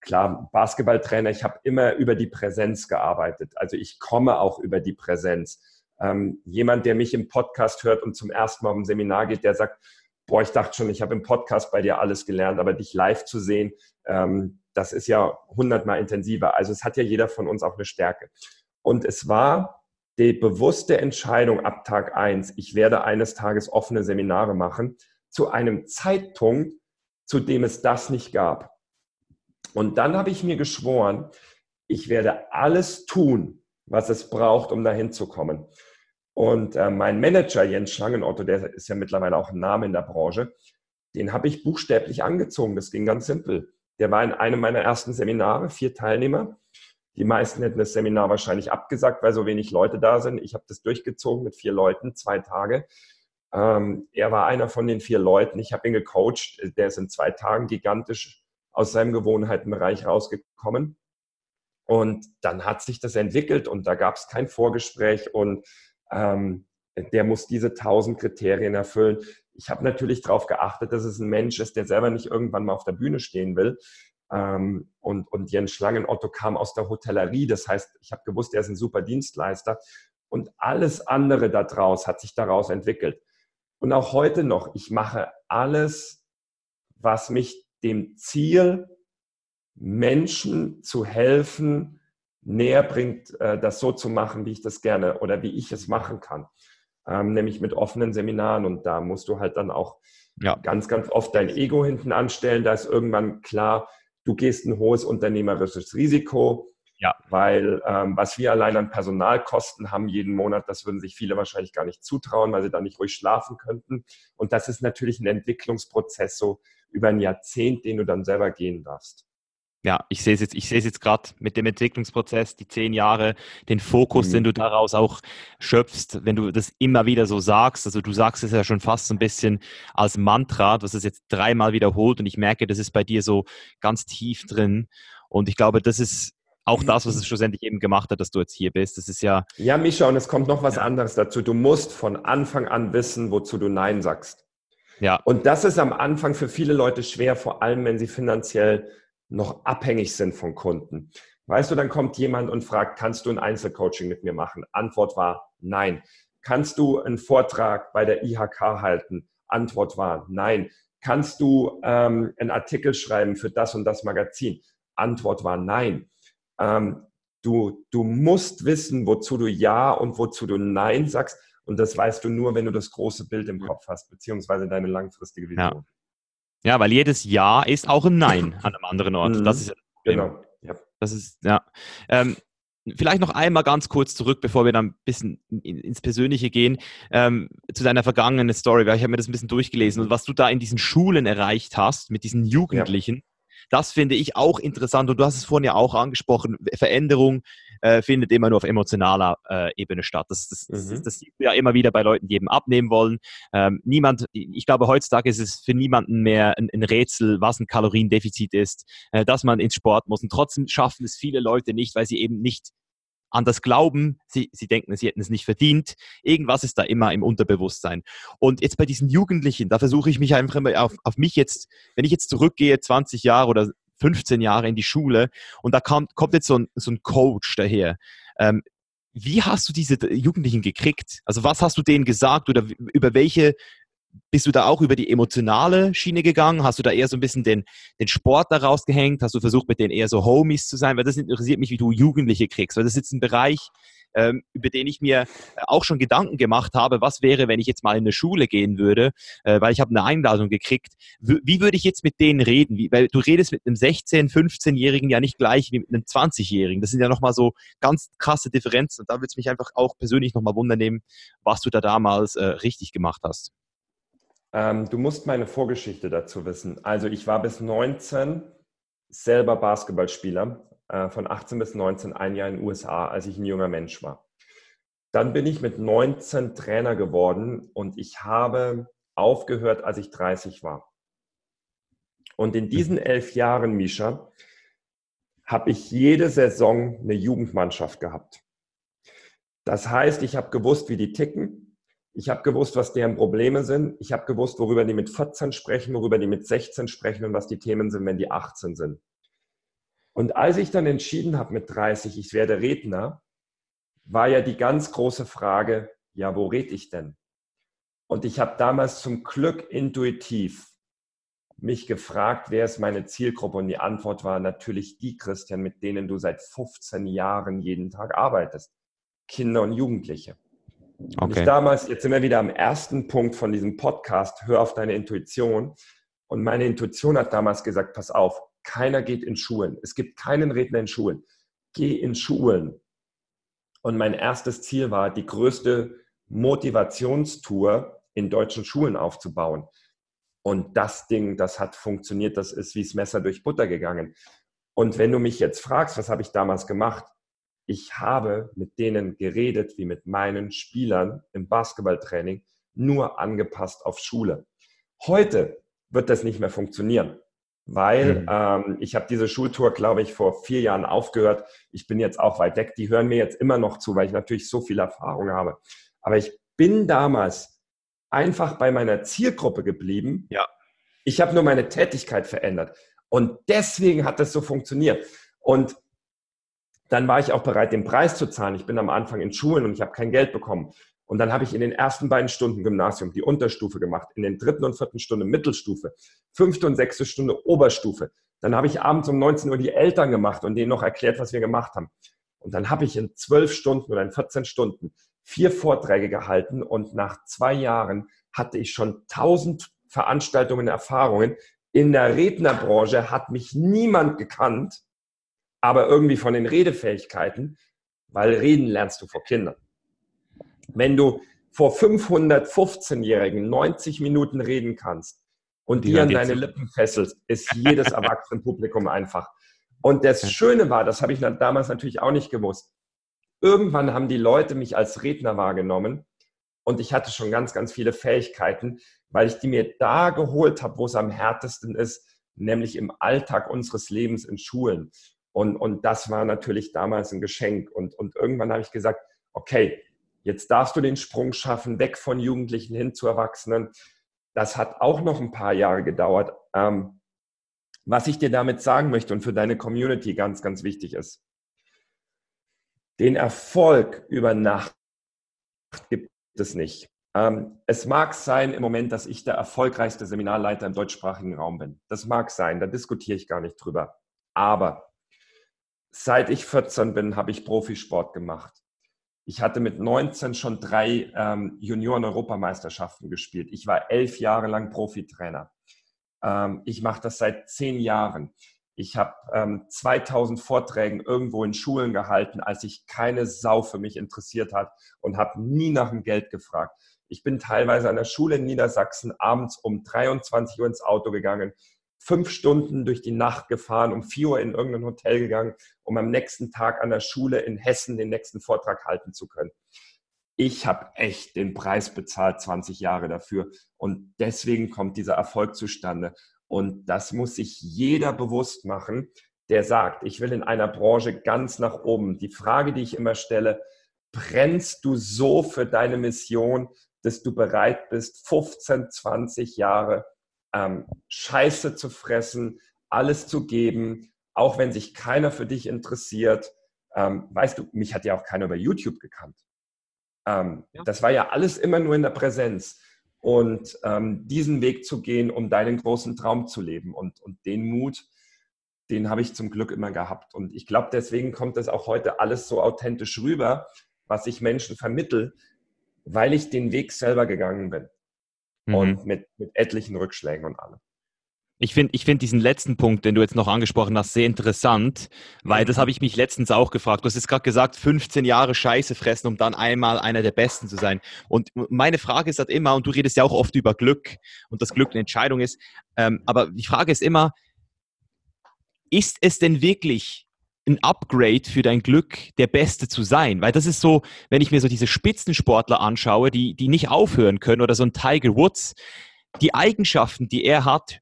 klar, Basketballtrainer, ich habe immer über die Präsenz gearbeitet. Also ich komme auch über die Präsenz. Ähm, jemand, der mich im Podcast hört und zum ersten Mal auf ein Seminar geht, der sagt, boah, ich dachte schon, ich habe im Podcast bei dir alles gelernt, aber dich live zu sehen, ähm, das ist ja hundertmal intensiver. Also es hat ja jeder von uns auch eine Stärke. Und es war die bewusste Entscheidung ab Tag eins, ich werde eines Tages offene Seminare machen, zu einem Zeitpunkt, zu dem es das nicht gab. Und dann habe ich mir geschworen, ich werde alles tun, was es braucht, um dahin zu kommen. Und äh, mein Manager Jens Schlangenotto, der ist ja mittlerweile auch ein Name in der Branche, den habe ich buchstäblich angezogen. Das ging ganz simpel. Der war in einem meiner ersten Seminare, vier Teilnehmer. Die meisten hätten das Seminar wahrscheinlich abgesagt, weil so wenig Leute da sind. Ich habe das durchgezogen mit vier Leuten, zwei Tage. Ähm, er war einer von den vier Leuten. Ich habe ihn gecoacht. Der ist in zwei Tagen gigantisch aus seinem Gewohnheitenbereich rausgekommen. Und dann hat sich das entwickelt und da gab es kein Vorgespräch und ähm, der muss diese tausend Kriterien erfüllen. Ich habe natürlich darauf geachtet, dass es ein Mensch ist, der selber nicht irgendwann mal auf der Bühne stehen will. Ähm, und, und Jens Schlangenotto kam aus der Hotellerie. Das heißt, ich habe gewusst, er ist ein super Dienstleister. Und alles andere daraus hat sich daraus entwickelt. Und auch heute noch, ich mache alles, was mich dem Ziel, Menschen zu helfen, näher bringt, äh, das so zu machen, wie ich das gerne oder wie ich es machen kann. Ähm, nämlich mit offenen Seminaren. Und da musst du halt dann auch ja. ganz, ganz oft dein Ego hinten anstellen. Da ist irgendwann klar, du gehst ein hohes unternehmerisches Risiko. Ja. Weil ähm, was wir allein an Personalkosten haben jeden Monat, das würden sich viele wahrscheinlich gar nicht zutrauen, weil sie da nicht ruhig schlafen könnten. Und das ist natürlich ein Entwicklungsprozess so über ein Jahrzehnt, den du dann selber gehen darfst. Ja, ich sehe es jetzt, ich sehe es jetzt gerade mit dem Entwicklungsprozess, die zehn Jahre, den Fokus, mhm. den du daraus auch schöpfst, wenn du das immer wieder so sagst. Also du sagst es ja schon fast so ein bisschen als Mantra, du hast es jetzt dreimal wiederholt und ich merke, das ist bei dir so ganz tief drin. Und ich glaube, das ist auch das, was es schlussendlich eben gemacht hat, dass du jetzt hier bist. Das ist ja. Ja, Mischa, und es kommt noch was ja. anderes dazu. Du musst von Anfang an wissen, wozu du Nein sagst. Ja. Und das ist am Anfang für viele Leute schwer, vor allem wenn sie finanziell noch abhängig sind von Kunden. Weißt du, dann kommt jemand und fragt, kannst du ein Einzelcoaching mit mir machen? Antwort war nein. Kannst du einen Vortrag bei der IHK halten? Antwort war nein. Kannst du ähm, einen Artikel schreiben für das und das Magazin? Antwort war nein. Ähm, du, du musst wissen, wozu du Ja und wozu du Nein sagst. Und das weißt du nur, wenn du das große Bild im Kopf hast, beziehungsweise deine langfristige Vision. Ja, ja weil jedes Ja ist auch ein Nein *laughs* an einem anderen Ort. Das mhm. ist ja genau. Ja. Das ist, ja. Ähm, vielleicht noch einmal ganz kurz zurück, bevor wir dann ein bisschen ins Persönliche gehen, ähm, zu deiner vergangenen Story, weil ich habe mir das ein bisschen durchgelesen und was du da in diesen Schulen erreicht hast, mit diesen Jugendlichen. Ja das finde ich auch interessant und du hast es vorhin ja auch angesprochen, Veränderung äh, findet immer nur auf emotionaler äh, Ebene statt. Das, das, mhm. das, das sieht ja immer wieder bei Leuten, die eben abnehmen wollen. Ähm, niemand, ich glaube, heutzutage ist es für niemanden mehr ein, ein Rätsel, was ein Kaloriendefizit ist, äh, dass man ins Sport muss. Und trotzdem schaffen es viele Leute nicht, weil sie eben nicht an das Glauben, sie, sie denken, sie hätten es nicht verdient. Irgendwas ist da immer im Unterbewusstsein. Und jetzt bei diesen Jugendlichen, da versuche ich mich einfach immer auf, auf mich jetzt, wenn ich jetzt zurückgehe, 20 Jahre oder 15 Jahre in die Schule und da kommt, kommt jetzt so ein, so ein Coach daher. Ähm, wie hast du diese Jugendlichen gekriegt? Also was hast du denen gesagt oder über welche bist du da auch über die emotionale Schiene gegangen? Hast du da eher so ein bisschen den, den Sport daraus gehängt? Hast du versucht, mit denen eher so Homies zu sein? Weil das interessiert mich, wie du Jugendliche kriegst. Weil das ist jetzt ein Bereich, ähm, über den ich mir auch schon Gedanken gemacht habe, was wäre, wenn ich jetzt mal in eine Schule gehen würde, äh, weil ich habe eine Einladung gekriegt. W wie würde ich jetzt mit denen reden? Wie, weil du redest mit einem 16-, 15-Jährigen ja nicht gleich wie mit einem 20-Jährigen. Das sind ja nochmal so ganz krasse Differenzen. Und da würde es mich einfach auch persönlich nochmal wundern nehmen, was du da damals äh, richtig gemacht hast. Ähm, du musst meine Vorgeschichte dazu wissen. Also ich war bis 19 selber Basketballspieler, äh, von 18 bis 19 ein Jahr in den USA, als ich ein junger Mensch war. Dann bin ich mit 19 Trainer geworden und ich habe aufgehört, als ich 30 war. Und in diesen elf Jahren, Misha, habe ich jede Saison eine Jugendmannschaft gehabt. Das heißt, ich habe gewusst, wie die ticken. Ich habe gewusst, was deren Probleme sind. Ich habe gewusst, worüber die mit 14 sprechen, worüber die mit 16 sprechen und was die Themen sind, wenn die 18 sind. Und als ich dann entschieden habe mit 30, ich werde Redner, war ja die ganz große Frage, ja, wo rede ich denn? Und ich habe damals zum Glück intuitiv mich gefragt, wer ist meine Zielgruppe? Und die Antwort war natürlich die, Christian, mit denen du seit 15 Jahren jeden Tag arbeitest. Kinder und Jugendliche. Okay. Und ich damals, jetzt sind wir wieder am ersten Punkt von diesem Podcast, hör auf deine Intuition. Und meine Intuition hat damals gesagt, pass auf, keiner geht in Schulen. Es gibt keinen Redner in Schulen. Geh in Schulen. Und mein erstes Ziel war, die größte Motivationstour in deutschen Schulen aufzubauen. Und das Ding, das hat funktioniert, das ist wie das Messer durch Butter gegangen. Und wenn du mich jetzt fragst, was habe ich damals gemacht? Ich habe mit denen geredet wie mit meinen Spielern im Basketballtraining, nur angepasst auf Schule. Heute wird das nicht mehr funktionieren, weil mhm. ähm, ich habe diese Schultour, glaube ich, vor vier Jahren aufgehört. Ich bin jetzt auch weit weg. Die hören mir jetzt immer noch zu, weil ich natürlich so viel Erfahrung habe. Aber ich bin damals einfach bei meiner Zielgruppe geblieben. Ja. Ich habe nur meine Tätigkeit verändert. Und deswegen hat das so funktioniert. Und dann war ich auch bereit, den Preis zu zahlen. Ich bin am Anfang in Schulen und ich habe kein Geld bekommen. Und dann habe ich in den ersten beiden Stunden Gymnasium die Unterstufe gemacht, in den dritten und vierten Stunde Mittelstufe, fünfte und sechste Stunde Oberstufe. Dann habe ich abends um 19 Uhr die Eltern gemacht und denen noch erklärt, was wir gemacht haben. Und dann habe ich in zwölf Stunden oder in 14 Stunden vier Vorträge gehalten und nach zwei Jahren hatte ich schon tausend Veranstaltungen, Erfahrungen. In der Rednerbranche hat mich niemand gekannt, aber irgendwie von den Redefähigkeiten, weil reden lernst du vor Kindern. Wenn du vor 515-Jährigen 90 Minuten reden kannst und die, die an deine Lippen fesselst, ist jedes *laughs* Erwachsenenpublikum einfach. Und das Schöne war, das habe ich damals natürlich auch nicht gewusst, irgendwann haben die Leute mich als Redner wahrgenommen und ich hatte schon ganz, ganz viele Fähigkeiten, weil ich die mir da geholt habe, wo es am härtesten ist, nämlich im Alltag unseres Lebens in Schulen. Und, und das war natürlich damals ein Geschenk. Und, und irgendwann habe ich gesagt, okay, jetzt darfst du den Sprung schaffen, weg von Jugendlichen hin zu Erwachsenen. Das hat auch noch ein paar Jahre gedauert. Ähm, was ich dir damit sagen möchte und für deine Community ganz, ganz wichtig ist, den Erfolg über Nacht gibt es nicht. Ähm, es mag sein im Moment, dass ich der erfolgreichste Seminarleiter im deutschsprachigen Raum bin. Das mag sein, da diskutiere ich gar nicht drüber. Aber seit ich 14 bin, habe ich Profisport gemacht. Ich hatte mit 19 schon drei ähm, Junioren-Europameisterschaften gespielt. Ich war elf Jahre lang Profitrainer. Ähm, ich mache das seit zehn Jahren. Ich habe ähm, 2000 Vorträgen irgendwo in Schulen gehalten, als sich keine Sau für mich interessiert hat und habe nie nach dem Geld gefragt. Ich bin teilweise an der Schule in Niedersachsen abends um 23 Uhr ins Auto gegangen, fünf Stunden durch die Nacht gefahren, um vier Uhr in irgendein Hotel gegangen, um am nächsten Tag an der Schule in Hessen den nächsten Vortrag halten zu können. Ich habe echt den Preis bezahlt, 20 Jahre dafür. Und deswegen kommt dieser Erfolg zustande. Und das muss sich jeder bewusst machen, der sagt, ich will in einer Branche ganz nach oben. Die Frage, die ich immer stelle, brennst du so für deine Mission, dass du bereit bist, 15, 20 Jahre ähm, Scheiße zu fressen, alles zu geben, auch wenn sich keiner für dich interessiert. Ähm, weißt du, mich hat ja auch keiner über YouTube gekannt. Ähm, ja. Das war ja alles immer nur in der Präsenz. Und ähm, diesen Weg zu gehen, um deinen großen Traum zu leben und, und den Mut, den habe ich zum Glück immer gehabt. Und ich glaube, deswegen kommt das auch heute alles so authentisch rüber, was ich Menschen vermittel, weil ich den Weg selber gegangen bin mhm. und mit, mit etlichen Rückschlägen und allem. Ich finde ich find diesen letzten Punkt, den du jetzt noch angesprochen hast, sehr interessant, weil das habe ich mich letztens auch gefragt. Du hast jetzt gerade gesagt, 15 Jahre Scheiße fressen, um dann einmal einer der Besten zu sein. Und meine Frage ist halt immer, und du redest ja auch oft über Glück und dass Glück eine Entscheidung ist, ähm, aber die Frage ist immer, ist es denn wirklich ein Upgrade für dein Glück, der Beste zu sein. Weil das ist so, wenn ich mir so diese Spitzensportler anschaue, die, die nicht aufhören können, oder so ein Tiger Woods, die Eigenschaften, die er hat,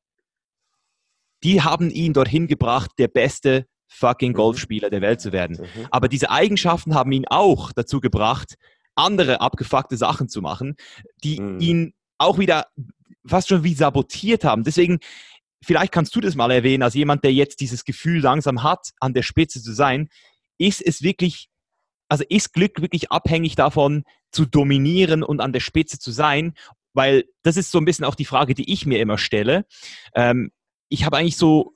die haben ihn dorthin gebracht, der beste fucking mhm. Golfspieler der Welt zu werden. Mhm. Aber diese Eigenschaften haben ihn auch dazu gebracht, andere abgefuckte Sachen zu machen, die mhm. ihn auch wieder fast schon wie sabotiert haben. Deswegen vielleicht kannst du das mal erwähnen, als jemand, der jetzt dieses Gefühl langsam hat, an der Spitze zu sein, ist es wirklich, also ist Glück wirklich abhängig davon, zu dominieren und an der Spitze zu sein? Weil das ist so ein bisschen auch die Frage, die ich mir immer stelle. Ähm, ich habe eigentlich so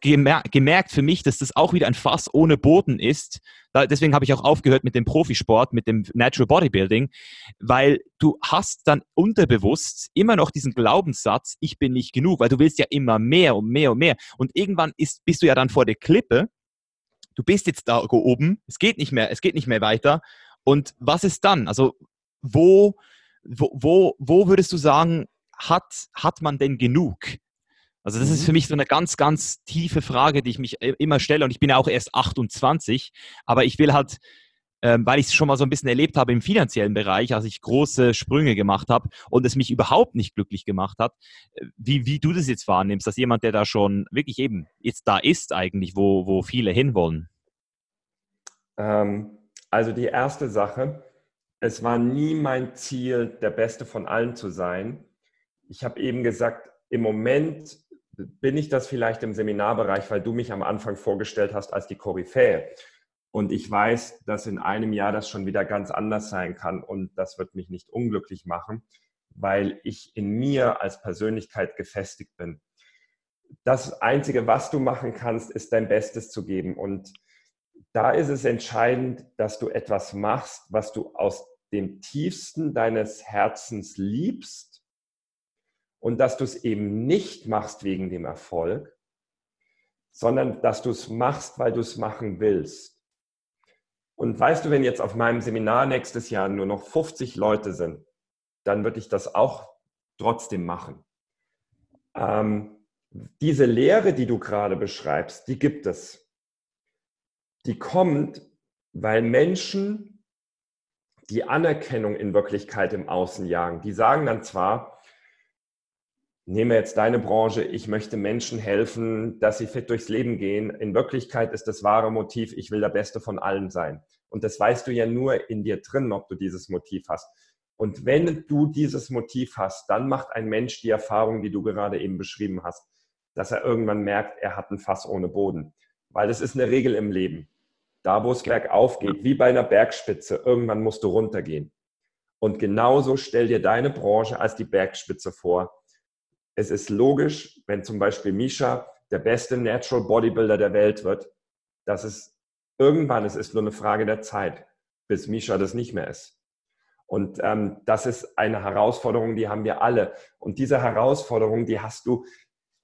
gemer gemerkt für mich, dass das auch wieder ein Fass ohne Boden ist. Da, deswegen habe ich auch aufgehört mit dem Profisport, mit dem Natural Bodybuilding, weil du hast dann unterbewusst immer noch diesen Glaubenssatz, ich bin nicht genug, weil du willst ja immer mehr und mehr und mehr. Und irgendwann ist, bist du ja dann vor der Klippe. Du bist jetzt da oben, es geht nicht mehr, es geht nicht mehr weiter. Und was ist dann? Also wo, wo, wo, wo würdest du sagen, hat, hat man denn genug? Also das ist für mhm. mich so eine ganz, ganz tiefe Frage, die ich mich immer stelle. Und ich bin ja auch erst 28, aber ich will halt, ähm, weil ich es schon mal so ein bisschen erlebt habe im finanziellen Bereich, als ich große Sprünge gemacht habe und es mich überhaupt nicht glücklich gemacht hat, äh, wie, wie du das jetzt wahrnimmst, dass jemand, der da schon wirklich eben jetzt da ist eigentlich, wo, wo viele hinwollen. Ähm, also die erste Sache, es war nie mein Ziel, der Beste von allen zu sein. Ich habe eben gesagt, im Moment bin ich das vielleicht im Seminarbereich, weil du mich am Anfang vorgestellt hast als die Koryphäe. Und ich weiß, dass in einem Jahr das schon wieder ganz anders sein kann und das wird mich nicht unglücklich machen, weil ich in mir als Persönlichkeit gefestigt bin. Das Einzige, was du machen kannst, ist dein Bestes zu geben. Und da ist es entscheidend, dass du etwas machst, was du aus dem tiefsten deines Herzens liebst und dass du es eben nicht machst wegen dem Erfolg, sondern dass du es machst, weil du es machen willst. Und weißt du, wenn jetzt auf meinem Seminar nächstes Jahr nur noch 50 Leute sind, dann würde ich das auch trotzdem machen. Ähm, diese Lehre, die du gerade beschreibst, die gibt es. Die kommt, weil Menschen die Anerkennung in Wirklichkeit im Außen jagen. Die sagen dann zwar, nehme jetzt deine Branche, ich möchte Menschen helfen, dass sie fit durchs Leben gehen. In Wirklichkeit ist das wahre Motiv, ich will der Beste von allen sein. Und das weißt du ja nur in dir drin, ob du dieses Motiv hast. Und wenn du dieses Motiv hast, dann macht ein Mensch die Erfahrung, die du gerade eben beschrieben hast, dass er irgendwann merkt, er hat ein Fass ohne Boden. Weil das ist eine Regel im Leben. Da, wo es bergauf geht, wie bei einer Bergspitze, irgendwann musst du runtergehen. Und genauso stell dir deine Branche als die Bergspitze vor es ist logisch, wenn zum Beispiel Misha der beste Natural Bodybuilder der Welt wird, dass es irgendwann, es ist nur eine Frage der Zeit, bis Misha das nicht mehr ist. Und ähm, das ist eine Herausforderung, die haben wir alle. Und diese Herausforderung, die hast du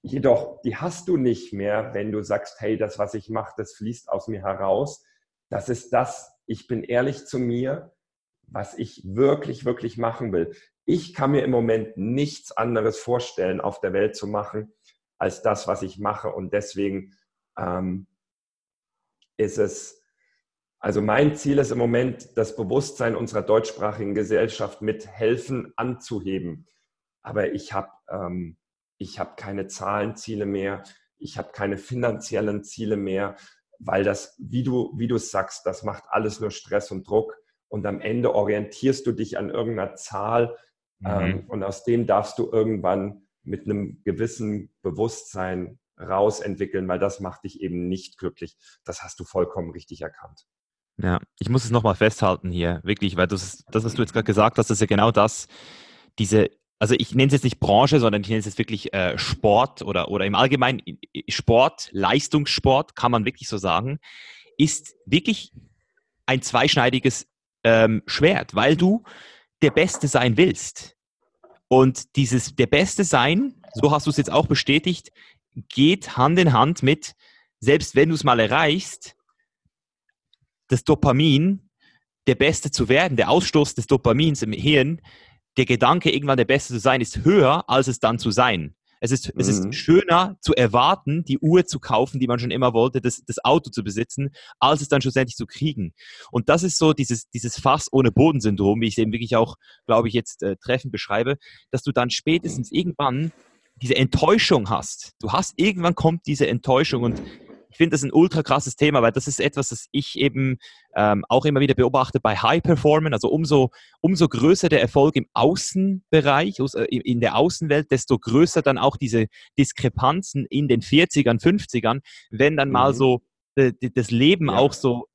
jedoch, die hast du nicht mehr, wenn du sagst, hey, das, was ich mache, das fließt aus mir heraus. Das ist das, ich bin ehrlich zu mir, was ich wirklich, wirklich machen will ich kann mir im Moment nichts anderes vorstellen, auf der Welt zu machen, als das, was ich mache. Und deswegen ähm, ist es, also mein Ziel ist im Moment, das Bewusstsein unserer deutschsprachigen Gesellschaft mit helfen anzuheben. Aber ich habe ähm, hab keine Zahlenziele mehr, ich habe keine finanziellen Ziele mehr, weil das, wie du, wie du sagst, das macht alles nur Stress und Druck. Und am Ende orientierst du dich an irgendeiner Zahl, Mhm. Ähm, und aus dem darfst du irgendwann mit einem gewissen Bewusstsein rausentwickeln, weil das macht dich eben nicht glücklich. Das hast du vollkommen richtig erkannt. Ja, ich muss es nochmal festhalten hier, wirklich, weil das, das was du jetzt gerade gesagt hast, ist ja genau das, diese, also ich nenne es jetzt nicht Branche, sondern ich nenne es jetzt wirklich äh, Sport oder, oder im Allgemeinen Sport, Leistungssport, kann man wirklich so sagen, ist wirklich ein zweischneidiges ähm, Schwert, weil du der Beste sein willst. Und dieses der Beste sein, so hast du es jetzt auch bestätigt, geht Hand in Hand mit, selbst wenn du es mal erreichst, das Dopamin, der Beste zu werden, der Ausstoß des Dopamins im Hirn, der Gedanke, irgendwann der Beste zu sein, ist höher, als es dann zu sein. Es ist, mhm. es ist mhm. schöner zu erwarten, die Uhr zu kaufen, die man schon immer wollte, das, das Auto zu besitzen, als es dann schlussendlich zu kriegen. Und das ist so dieses, dieses Fass ohne Bodensyndrom, wie ich es eben wirklich auch, glaube ich, jetzt äh, treffend beschreibe, dass du dann spätestens irgendwann diese Enttäuschung hast. Du hast, irgendwann kommt diese Enttäuschung und ich finde das ein ultra krasses Thema, weil das ist etwas, das ich eben ähm, auch immer wieder beobachte bei High Performance. Also umso, umso größer der Erfolg im Außenbereich, äh, in der Außenwelt, desto größer dann auch diese Diskrepanzen in den 40ern, 50ern, wenn dann mhm. mal so das Leben ja. auch so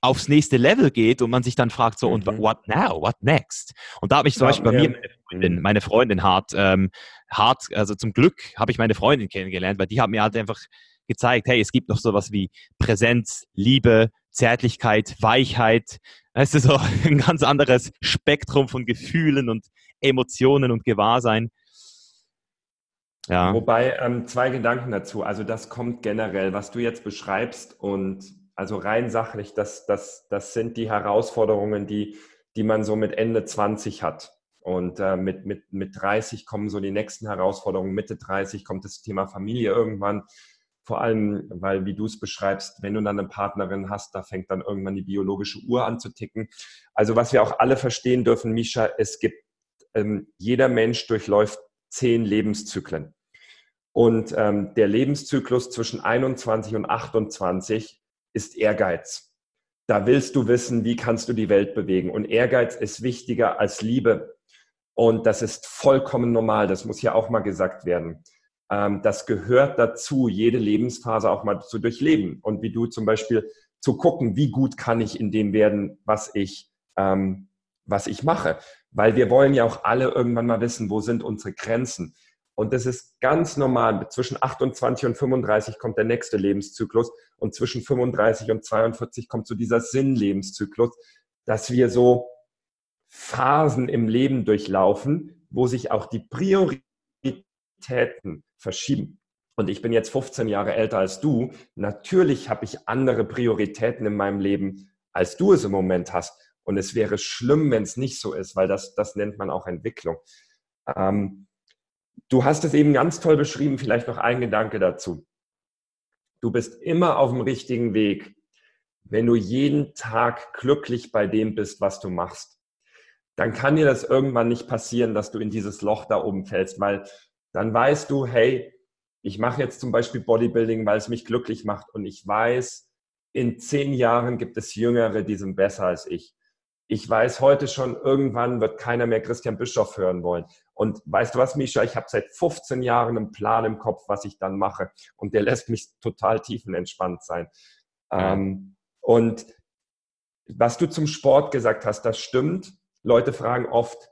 aufs nächste Level geht und man sich dann fragt so, mhm. und what now, what next? Und da habe ich zum ja, Beispiel bei ja. mir meine Freundin, meine Freundin hart, ähm, hart, also zum Glück habe ich meine Freundin kennengelernt, weil die hat mir halt einfach gezeigt, hey, es gibt noch sowas wie Präsenz, Liebe, Zärtlichkeit, Weichheit. Es ist so *laughs* ein ganz anderes Spektrum von Gefühlen und Emotionen und Gewahrsein. Ja. Wobei ähm, zwei Gedanken dazu. Also das kommt generell, was du jetzt beschreibst und also rein sachlich, das, das, das sind die Herausforderungen, die, die man so mit Ende 20 hat. Und äh, mit, mit, mit 30 kommen so die nächsten Herausforderungen. Mitte 30 kommt das Thema Familie irgendwann. Vor allem, weil, wie du es beschreibst, wenn du dann eine Partnerin hast, da fängt dann irgendwann die biologische Uhr an zu ticken. Also was wir auch alle verstehen dürfen, Misha, es gibt, ähm, jeder Mensch durchläuft zehn Lebenszyklen. Und ähm, der Lebenszyklus zwischen 21 und 28 ist Ehrgeiz. da willst du wissen, wie kannst du die Welt bewegen. Und Ehrgeiz ist wichtiger als Liebe. Und das ist vollkommen normal. Das muss ja auch mal gesagt werden. Ähm, das gehört dazu, jede Lebensphase auch mal zu durchleben. Und wie du zum Beispiel zu gucken, wie gut kann ich in dem werden, was ich, ähm, was ich mache. Weil wir wollen ja auch alle irgendwann mal wissen, wo sind unsere Grenzen. Und das ist ganz normal. Zwischen 28 und 35 kommt der nächste Lebenszyklus und zwischen 35 und 42 kommt so dieser Sinnlebenszyklus, dass wir so Phasen im Leben durchlaufen, wo sich auch die Prioritäten verschieben. Und ich bin jetzt 15 Jahre älter als du. Natürlich habe ich andere Prioritäten in meinem Leben, als du es im Moment hast. Und es wäre schlimm, wenn es nicht so ist, weil das, das nennt man auch Entwicklung. Ähm, Du hast es eben ganz toll beschrieben, vielleicht noch ein Gedanke dazu. Du bist immer auf dem richtigen Weg, wenn du jeden Tag glücklich bei dem bist, was du machst. Dann kann dir das irgendwann nicht passieren, dass du in dieses Loch da oben fällst, weil dann weißt du, hey, ich mache jetzt zum Beispiel Bodybuilding, weil es mich glücklich macht und ich weiß, in zehn Jahren gibt es Jüngere, die sind besser als ich ich weiß heute schon, irgendwann wird keiner mehr Christian Bischoff hören wollen. Und weißt du was, Misha, ich habe seit 15 Jahren einen Plan im Kopf, was ich dann mache. Und der lässt mich total tiefenentspannt sein. Ja. Ähm, und was du zum Sport gesagt hast, das stimmt. Leute fragen oft,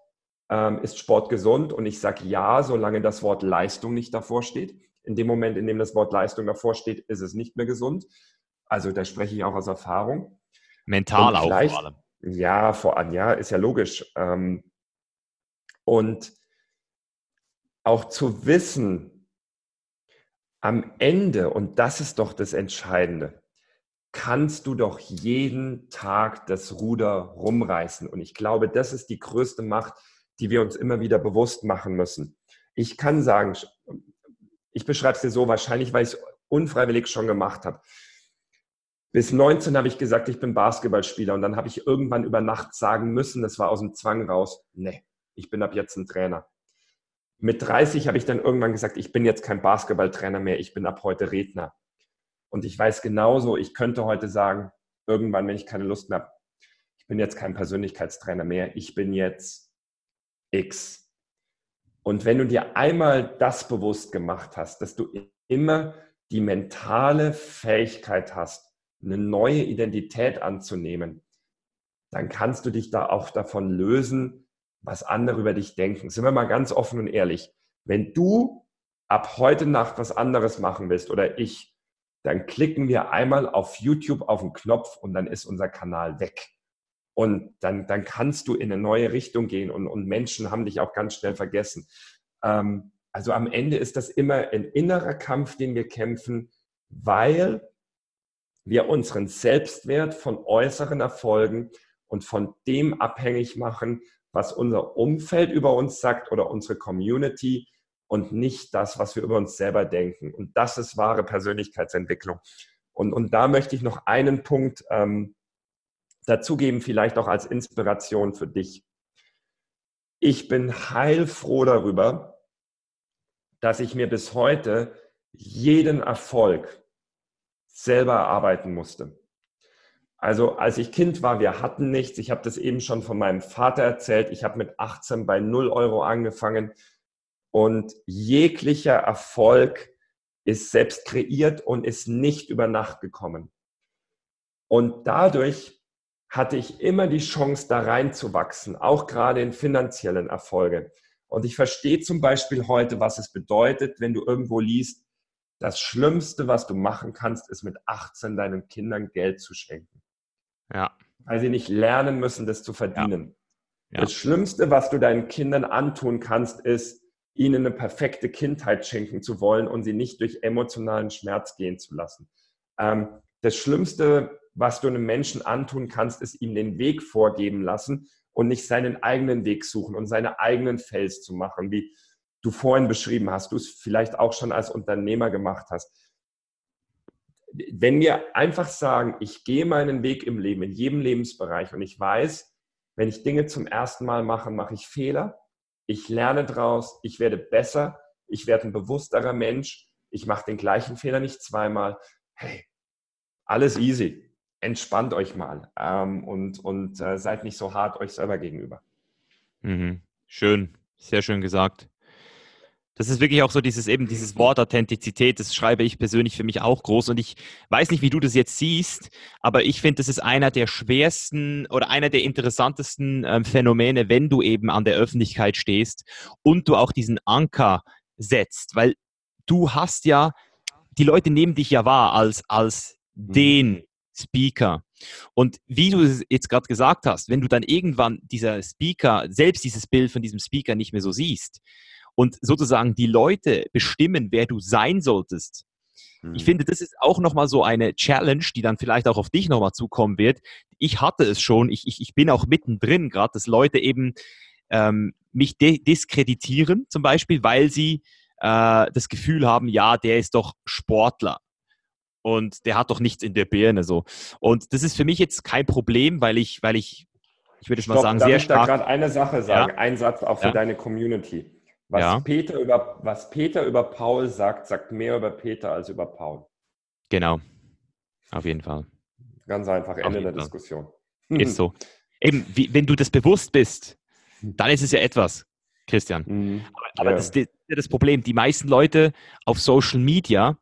ähm, ist Sport gesund? Und ich sage ja, solange das Wort Leistung nicht davor steht. In dem Moment, in dem das Wort Leistung davor steht, ist es nicht mehr gesund. Also da spreche ich auch aus Erfahrung. Mental auch vor allem. Ja, vor allem, ja, ist ja logisch. Ähm, und auch zu wissen, am Ende, und das ist doch das Entscheidende, kannst du doch jeden Tag das Ruder rumreißen. Und ich glaube, das ist die größte Macht, die wir uns immer wieder bewusst machen müssen. Ich kann sagen, ich beschreibe es dir so wahrscheinlich, weil ich es unfreiwillig schon gemacht habe. Bis 19 habe ich gesagt, ich bin Basketballspieler und dann habe ich irgendwann über Nacht sagen müssen, das war aus dem Zwang raus, nee, ich bin ab jetzt ein Trainer. Mit 30 habe ich dann irgendwann gesagt, ich bin jetzt kein Basketballtrainer mehr, ich bin ab heute Redner. Und ich weiß genauso, ich könnte heute sagen, irgendwann, wenn ich keine Lust mehr habe, ich bin jetzt kein Persönlichkeitstrainer mehr, ich bin jetzt X. Und wenn du dir einmal das bewusst gemacht hast, dass du immer die mentale Fähigkeit hast, eine neue Identität anzunehmen, dann kannst du dich da auch davon lösen, was andere über dich denken. Sind wir mal ganz offen und ehrlich. Wenn du ab heute Nacht was anderes machen willst oder ich, dann klicken wir einmal auf YouTube auf den Knopf und dann ist unser Kanal weg. Und dann, dann kannst du in eine neue Richtung gehen und, und Menschen haben dich auch ganz schnell vergessen. Ähm, also am Ende ist das immer ein innerer Kampf, den wir kämpfen, weil wir unseren Selbstwert von äußeren Erfolgen und von dem abhängig machen, was unser Umfeld über uns sagt oder unsere Community und nicht das, was wir über uns selber denken. Und das ist wahre Persönlichkeitsentwicklung. Und, und da möchte ich noch einen Punkt ähm, dazugeben, vielleicht auch als Inspiration für dich. Ich bin heilfroh darüber, dass ich mir bis heute jeden Erfolg, selber erarbeiten musste. Also als ich Kind war, wir hatten nichts. Ich habe das eben schon von meinem Vater erzählt. Ich habe mit 18 bei 0 Euro angefangen und jeglicher Erfolg ist selbst kreiert und ist nicht über Nacht gekommen. Und dadurch hatte ich immer die Chance, da reinzuwachsen, auch gerade in finanziellen Erfolge. Und ich verstehe zum Beispiel heute, was es bedeutet, wenn du irgendwo liest, das Schlimmste, was du machen kannst, ist mit 18 deinen Kindern Geld zu schenken. Ja. Weil sie nicht lernen müssen, das zu verdienen. Ja. Ja. Das Schlimmste, was du deinen Kindern antun kannst, ist, ihnen eine perfekte Kindheit schenken zu wollen und sie nicht durch emotionalen Schmerz gehen zu lassen. Ähm, das Schlimmste, was du einem Menschen antun kannst, ist ihm den Weg vorgeben lassen und nicht seinen eigenen Weg suchen und seine eigenen Fels zu machen, wie du vorhin beschrieben hast, du es vielleicht auch schon als Unternehmer gemacht hast. Wenn wir einfach sagen, ich gehe meinen Weg im Leben, in jedem Lebensbereich und ich weiß, wenn ich Dinge zum ersten Mal mache, mache ich Fehler, ich lerne draus, ich werde besser, ich werde ein bewussterer Mensch, ich mache den gleichen Fehler nicht zweimal. Hey, alles easy. Entspannt euch mal ähm, und, und äh, seid nicht so hart euch selber gegenüber. Mhm. Schön, sehr schön gesagt. Das ist wirklich auch so dieses eben dieses Wort Authentizität, das schreibe ich persönlich für mich auch groß und ich weiß nicht, wie du das jetzt siehst, aber ich finde, das ist einer der schwersten oder einer der interessantesten ähm, Phänomene, wenn du eben an der Öffentlichkeit stehst und du auch diesen Anker setzt, weil du hast ja, die Leute nehmen dich ja wahr als, als mhm. den Speaker. Und wie du es jetzt gerade gesagt hast, wenn du dann irgendwann dieser Speaker, selbst dieses Bild von diesem Speaker nicht mehr so siehst, und sozusagen die Leute bestimmen, wer du sein solltest. Mhm. Ich finde, das ist auch nochmal so eine Challenge, die dann vielleicht auch auf dich nochmal zukommen wird. Ich hatte es schon, ich, ich, ich bin auch mittendrin gerade, dass Leute eben ähm, mich diskreditieren, zum Beispiel, weil sie äh, das Gefühl haben, ja, der ist doch Sportler und der hat doch nichts in der Birne so. Und das ist für mich jetzt kein Problem, weil ich, weil ich, ich würde mal sagen, sehr stark. Ich da gerade eine Sache sagen, ja? ein Satz auch für ja? deine Community. Was, ja. Peter über, was Peter über Paul sagt, sagt mehr über Peter als über Paul. Genau. Auf jeden Fall. Ganz einfach, Ende der Fall. Diskussion. Ist so. *laughs* Eben, wie, wenn du das bewusst bist, dann ist es ja etwas, Christian. Mhm. Aber, aber ja. das ist das Problem. Die meisten Leute auf Social Media,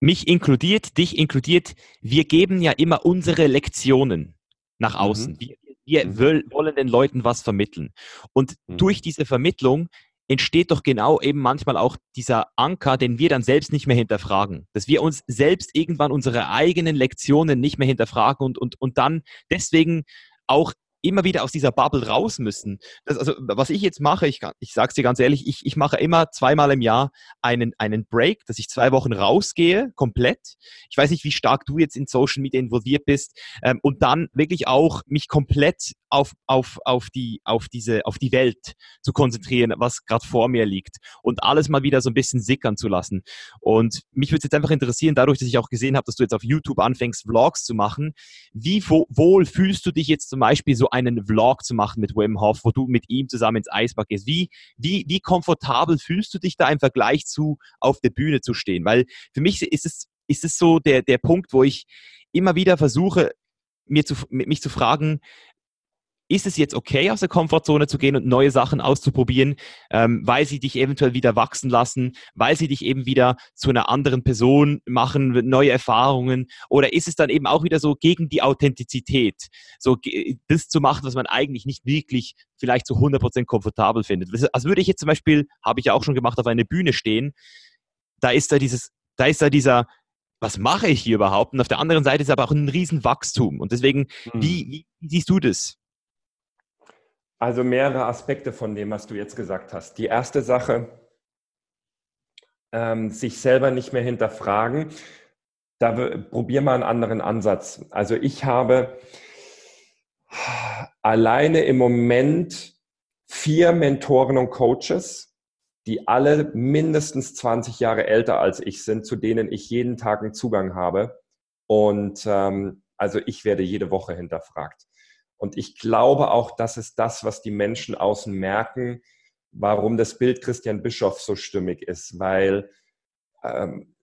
mich inkludiert, dich inkludiert, wir geben ja immer unsere Lektionen nach mhm. außen. Mhm. Wir, wir mhm. wollen den Leuten was vermitteln. Und mhm. durch diese Vermittlung entsteht doch genau eben manchmal auch dieser Anker, den wir dann selbst nicht mehr hinterfragen. Dass wir uns selbst irgendwann unsere eigenen Lektionen nicht mehr hinterfragen und, und, und dann deswegen auch immer wieder aus dieser Bubble raus müssen. Das, also, was ich jetzt mache, ich, ich sage es dir ganz ehrlich, ich, ich mache immer zweimal im Jahr einen, einen Break, dass ich zwei Wochen rausgehe, komplett. Ich weiß nicht, wie stark du jetzt in Social Media involviert bist ähm, und dann wirklich auch mich komplett auf, auf, auf, die, auf, diese, auf die Welt zu konzentrieren, was gerade vor mir liegt und alles mal wieder so ein bisschen sickern zu lassen. Und mich würde es jetzt einfach interessieren, dadurch, dass ich auch gesehen habe, dass du jetzt auf YouTube anfängst, Vlogs zu machen, wie wohl fühlst du dich jetzt zum Beispiel so einen Vlog zu machen mit Wim Hof, wo du mit ihm zusammen ins Eisbad gehst? Wie, wie, wie komfortabel fühlst du dich da im Vergleich zu auf der Bühne zu stehen? Weil für mich ist es, ist es so der, der Punkt, wo ich immer wieder versuche, mir zu, mich zu fragen, ist es jetzt okay, aus der Komfortzone zu gehen und neue Sachen auszuprobieren, ähm, weil sie dich eventuell wieder wachsen lassen, weil sie dich eben wieder zu einer anderen Person machen, neue Erfahrungen? Oder ist es dann eben auch wieder so gegen die Authentizität, so das zu machen, was man eigentlich nicht wirklich vielleicht zu 100% komfortabel findet? Also würde ich jetzt zum Beispiel, habe ich ja auch schon gemacht, auf einer Bühne stehen, da ist da dieses, da ist da dieser, was mache ich hier überhaupt? Und auf der anderen Seite ist aber auch ein Riesenwachstum. Und deswegen, mhm. wie, wie siehst du das? Also mehrere Aspekte von dem, was du jetzt gesagt hast. Die erste Sache, ähm, sich selber nicht mehr hinterfragen. Da probier mal einen anderen Ansatz. Also ich habe alleine im Moment vier Mentoren und Coaches, die alle mindestens 20 Jahre älter als ich sind, zu denen ich jeden Tag einen Zugang habe. Und ähm, also ich werde jede Woche hinterfragt. Und ich glaube auch, das ist das, was die Menschen außen merken, warum das Bild Christian Bischof so stimmig ist, weil ähm,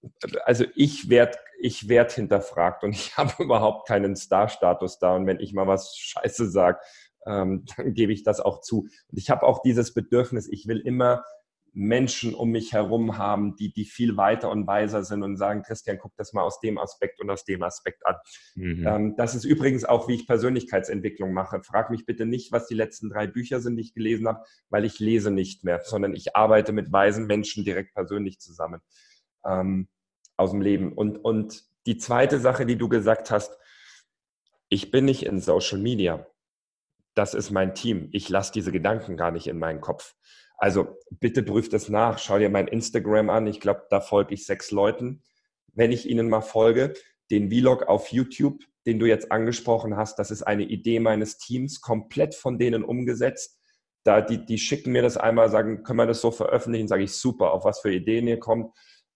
also ich werde ich werd hinterfragt und *laughs* ich habe überhaupt keinen Star-Status da und wenn ich mal was Scheiße sage, ähm, dann gebe ich das auch zu. Und ich habe auch dieses Bedürfnis, ich will immer Menschen um mich herum haben, die, die viel weiter und weiser sind und sagen, Christian, guck das mal aus dem Aspekt und aus dem Aspekt an. Mhm. Ähm, das ist übrigens auch, wie ich Persönlichkeitsentwicklung mache. Frag mich bitte nicht, was die letzten drei Bücher sind, die ich gelesen habe, weil ich lese nicht mehr, sondern ich arbeite mit weisen Menschen direkt persönlich zusammen ähm, aus dem Leben. Und, und die zweite Sache, die du gesagt hast, ich bin nicht in Social Media. Das ist mein Team. Ich lasse diese Gedanken gar nicht in meinen Kopf. Also bitte prüft es nach. Schau dir mein Instagram an. Ich glaube, da folge ich sechs Leuten. Wenn ich ihnen mal folge, den Vlog auf YouTube, den du jetzt angesprochen hast, das ist eine Idee meines Teams, komplett von denen umgesetzt. Da, die, die schicken mir das einmal, sagen, können wir das so veröffentlichen? Sage ich, super, auf was für Ideen ihr kommt.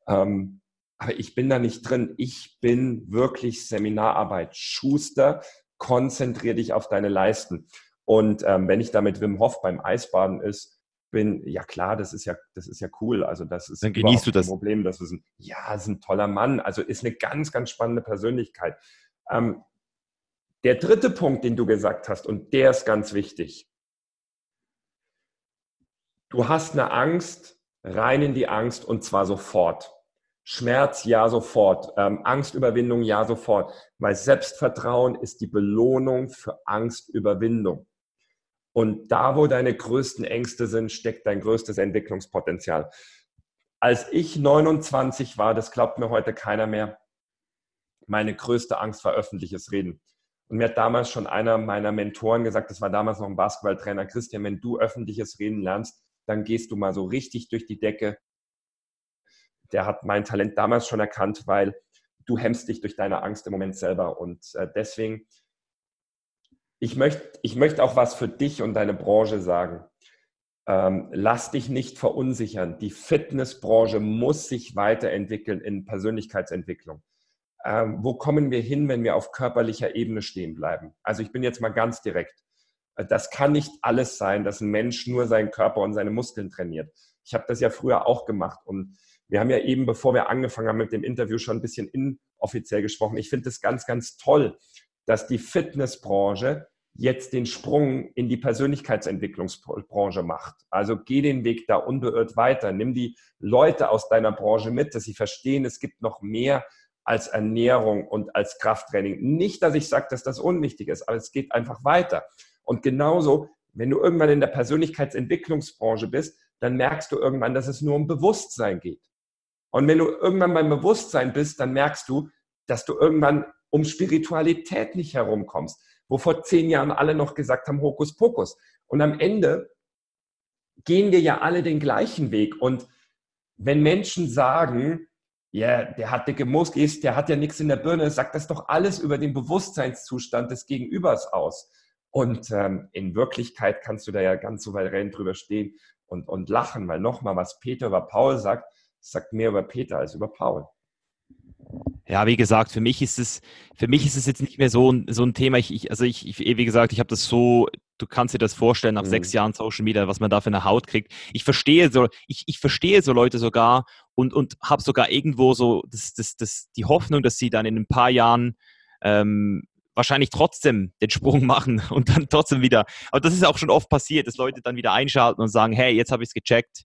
Ähm, aber ich bin da nicht drin. Ich bin wirklich Seminararbeit. Schuster, konzentriere dich auf deine Leisten. Und ähm, wenn ich da mit Wim Hof beim Eisbaden ist, bin, ja klar, das ist ja, das ist ja cool. Also das ist Dann genießt du das. Problem. Das ist ein, ja, ist ein toller Mann. Also ist eine ganz, ganz spannende Persönlichkeit. Ähm, der dritte Punkt, den du gesagt hast, und der ist ganz wichtig. Du hast eine Angst, rein in die Angst und zwar sofort. Schmerz, ja, sofort. Ähm, Angstüberwindung, ja, sofort. Weil Selbstvertrauen ist die Belohnung für Angstüberwindung. Und da, wo deine größten Ängste sind, steckt dein größtes Entwicklungspotenzial. Als ich 29 war, das glaubt mir heute keiner mehr, meine größte Angst war öffentliches Reden. Und mir hat damals schon einer meiner Mentoren gesagt, das war damals noch ein Basketballtrainer, Christian, wenn du öffentliches Reden lernst, dann gehst du mal so richtig durch die Decke. Der hat mein Talent damals schon erkannt, weil du hemmst dich durch deine Angst im Moment selber. Und äh, deswegen ich möchte ich möcht auch was für dich und deine Branche sagen. Ähm, lass dich nicht verunsichern. Die Fitnessbranche muss sich weiterentwickeln in Persönlichkeitsentwicklung. Ähm, wo kommen wir hin, wenn wir auf körperlicher Ebene stehen bleiben? Also ich bin jetzt mal ganz direkt. Äh, das kann nicht alles sein, dass ein Mensch nur seinen Körper und seine Muskeln trainiert. Ich habe das ja früher auch gemacht und wir haben ja eben, bevor wir angefangen haben mit dem Interview, schon ein bisschen inoffiziell gesprochen. Ich finde es ganz, ganz toll, dass die Fitnessbranche jetzt den Sprung in die Persönlichkeitsentwicklungsbranche macht. Also geh den Weg da unbeirrt weiter. Nimm die Leute aus deiner Branche mit, dass sie verstehen, es gibt noch mehr als Ernährung und als Krafttraining. Nicht, dass ich sage, dass das unwichtig ist, aber es geht einfach weiter. Und genauso, wenn du irgendwann in der Persönlichkeitsentwicklungsbranche bist, dann merkst du irgendwann, dass es nur um Bewusstsein geht. Und wenn du irgendwann beim Bewusstsein bist, dann merkst du, dass du irgendwann um Spiritualität nicht herumkommst wo vor zehn Jahren alle noch gesagt haben, Hokuspokus. Und am Ende gehen wir ja alle den gleichen Weg. Und wenn Menschen sagen, ja, yeah, der hat dicke Muskeln, der hat ja nichts in der Birne, sagt das doch alles über den Bewusstseinszustand des Gegenübers aus. Und ähm, in Wirklichkeit kannst du da ja ganz souverän drüber stehen und, und lachen, weil nochmal, was Peter über Paul sagt, sagt mehr über Peter als über Paul. Ja, wie gesagt, für mich ist es, für mich ist es jetzt nicht mehr so ein, so ein Thema. Ich, ich also ich, ich, wie gesagt, ich habe das so, du kannst dir das vorstellen, nach mhm. sechs Jahren Social Media, was man da für eine Haut kriegt. Ich verstehe so, ich, ich verstehe so Leute sogar und, und habe sogar irgendwo so das, das, das, die Hoffnung, dass sie dann in ein paar Jahren ähm, wahrscheinlich trotzdem den Sprung machen *laughs* und dann trotzdem wieder. Aber das ist auch schon oft passiert, dass Leute dann wieder einschalten und sagen, hey, jetzt habe ich es gecheckt.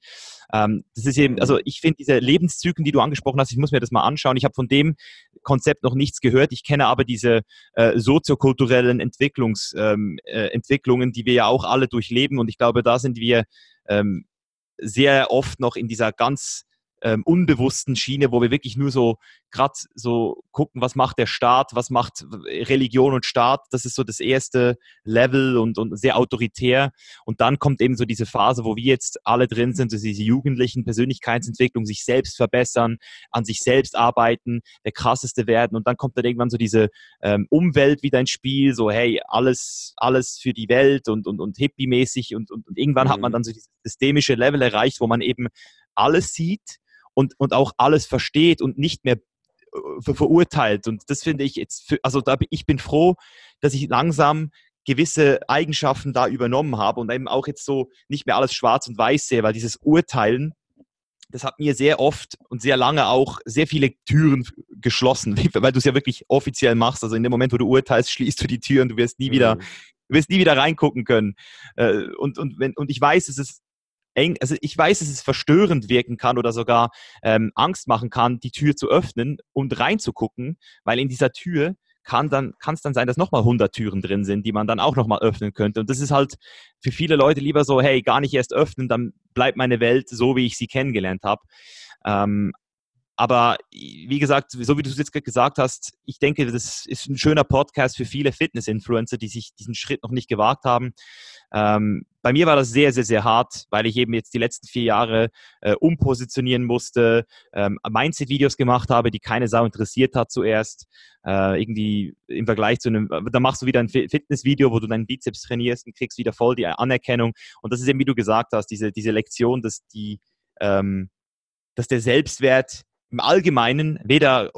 Ähm, das ist eben, also ich finde diese Lebenszyklen, die du angesprochen hast, ich muss mir das mal anschauen. Ich habe von dem Konzept noch nichts gehört. Ich kenne aber diese äh, soziokulturellen Entwicklungs, ähm, äh, Entwicklungen, die wir ja auch alle durchleben. Und ich glaube, da sind wir ähm, sehr oft noch in dieser ganz ähm, unbewussten Schiene, wo wir wirklich nur so gerade so gucken, was macht der Staat, was macht Religion und Staat. Das ist so das erste Level und, und sehr autoritär. Und dann kommt eben so diese Phase, wo wir jetzt alle drin sind, so diese jugendlichen Persönlichkeitsentwicklung, sich selbst verbessern, an sich selbst arbeiten, der krasseste werden. Und dann kommt dann irgendwann so diese ähm, Umwelt wieder ins Spiel, so hey, alles, alles für die Welt und, und, und hippie-mäßig. Und, und, und irgendwann mhm. hat man mhm. dann so dieses systemische Level erreicht, wo man eben alles sieht und, und auch alles versteht und nicht mehr äh, verurteilt. Und das finde ich jetzt, für, also da, ich bin froh, dass ich langsam gewisse Eigenschaften da übernommen habe und eben auch jetzt so nicht mehr alles schwarz und weiß sehe, weil dieses Urteilen, das hat mir sehr oft und sehr lange auch sehr viele Türen geschlossen, *laughs* weil du es ja wirklich offiziell machst. Also in dem Moment, wo du urteilst, schließt du die Tür und du wirst nie wieder, mhm. du wirst nie wieder reingucken können. Äh, und, und, wenn, und ich weiß, es ist eng, also ich weiß, dass es verstörend wirken kann oder sogar ähm, Angst machen kann, die Tür zu öffnen und reinzugucken, weil in dieser Tür kann dann kann es dann sein, dass nochmal 100 Türen drin sind, die man dann auch nochmal öffnen könnte. Und das ist halt für viele Leute lieber so, hey, gar nicht erst öffnen, dann bleibt meine Welt so, wie ich sie kennengelernt habe. Ähm, aber wie gesagt, so wie du es jetzt gesagt hast, ich denke, das ist ein schöner Podcast für viele Fitness-Influencer, die sich diesen Schritt noch nicht gewagt haben. Ähm, bei mir war das sehr, sehr, sehr hart, weil ich eben jetzt die letzten vier Jahre äh, umpositionieren musste, ähm, Mindset-Videos gemacht habe, die keine Sau interessiert hat zuerst. Äh, irgendwie im Vergleich zu einem, da machst du wieder ein Fitness-Video, wo du deinen Bizeps trainierst und kriegst wieder voll die Anerkennung. Und das ist eben, wie du gesagt hast, diese, diese Lektion, dass die, ähm, dass der Selbstwert im Allgemeinen weder,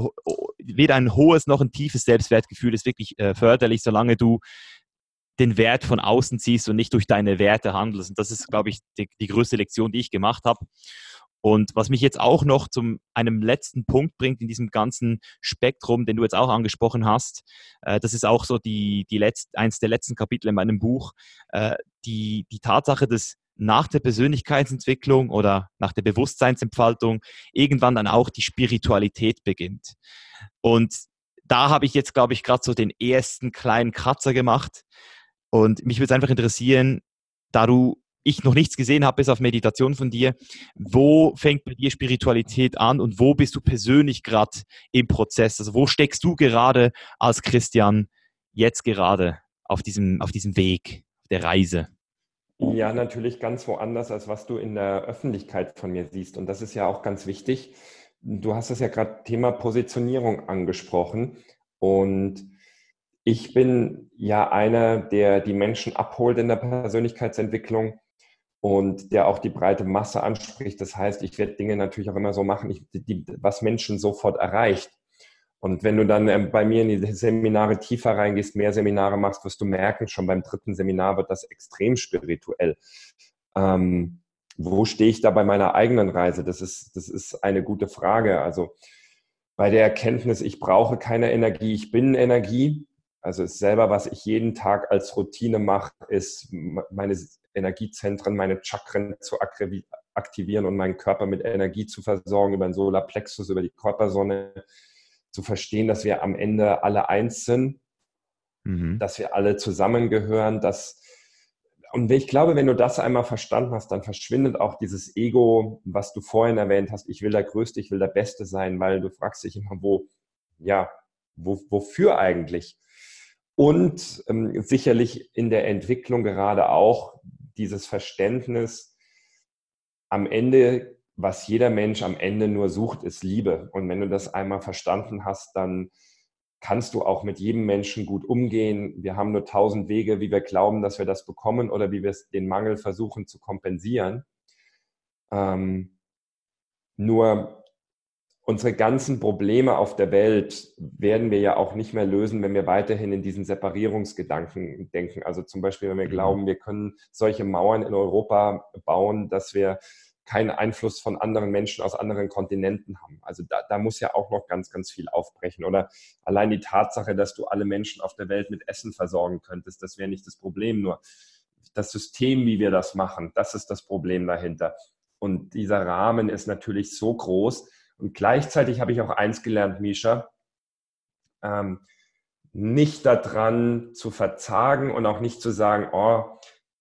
weder ein hohes noch ein tiefes Selbstwertgefühl ist wirklich äh, förderlich, solange du den Wert von außen ziehst und nicht durch deine Werte handelst. Und das ist, glaube ich, die, die größte Lektion, die ich gemacht habe. Und was mich jetzt auch noch zum einem letzten Punkt bringt in diesem ganzen Spektrum, den du jetzt auch angesprochen hast, äh, das ist auch so die, die letzt, eins der letzten Kapitel in meinem Buch, äh, die, die Tatsache, dass nach der Persönlichkeitsentwicklung oder nach der Bewusstseinsentfaltung irgendwann dann auch die Spiritualität beginnt. Und da habe ich jetzt, glaube ich, gerade so den ersten kleinen Kratzer gemacht. Und mich würde es einfach interessieren, da du ich noch nichts gesehen habe, bis auf Meditation von dir. Wo fängt bei dir Spiritualität an und wo bist du persönlich gerade im Prozess? Also wo steckst du gerade als Christian jetzt gerade auf diesem, auf diesem Weg der Reise? Ja, natürlich ganz woanders, als was du in der Öffentlichkeit von mir siehst. Und das ist ja auch ganz wichtig. Du hast es ja gerade Thema Positionierung angesprochen. Und ich bin ja einer, der die Menschen abholt in der Persönlichkeitsentwicklung und der auch die breite Masse anspricht. Das heißt, ich werde Dinge natürlich auch immer so machen, ich, die, was Menschen sofort erreicht. Und wenn du dann ähm, bei mir in die Seminare tiefer reingehst, mehr Seminare machst, wirst du merken, schon beim dritten Seminar wird das extrem spirituell. Ähm, wo stehe ich da bei meiner eigenen Reise? Das ist, das ist eine gute Frage. Also bei der Erkenntnis, ich brauche keine Energie, ich bin Energie. Also ist selber, was ich jeden Tag als Routine mache, ist meine Energiezentren, meine Chakren zu aktivieren und meinen Körper mit Energie zu versorgen über den Solarplexus, über die Körpersonne, zu verstehen, dass wir am Ende alle eins sind, mhm. dass wir alle zusammengehören, dass und ich glaube, wenn du das einmal verstanden hast, dann verschwindet auch dieses Ego, was du vorhin erwähnt hast, ich will der Größte, ich will der Beste sein, weil du fragst dich immer, wo, ja, wo, wofür eigentlich? Und ähm, sicherlich in der Entwicklung gerade auch dieses Verständnis, am Ende, was jeder Mensch am Ende nur sucht, ist Liebe. Und wenn du das einmal verstanden hast, dann kannst du auch mit jedem Menschen gut umgehen. Wir haben nur tausend Wege, wie wir glauben, dass wir das bekommen oder wie wir den Mangel versuchen zu kompensieren. Ähm, nur unsere ganzen Probleme auf der Welt werden wir ja auch nicht mehr lösen, wenn wir weiterhin in diesen Separierungsgedanken denken. Also zum Beispiel, wenn wir mhm. glauben, wir können solche Mauern in Europa bauen, dass wir keinen Einfluss von anderen Menschen aus anderen Kontinenten haben. Also da, da muss ja auch noch ganz, ganz viel aufbrechen. Oder allein die Tatsache, dass du alle Menschen auf der Welt mit Essen versorgen könntest, das wäre nicht das Problem. Nur das System, wie wir das machen, das ist das Problem dahinter. Und dieser Rahmen ist natürlich so groß, und gleichzeitig habe ich auch eins gelernt, Misha, ähm, nicht daran zu verzagen und auch nicht zu sagen, oh,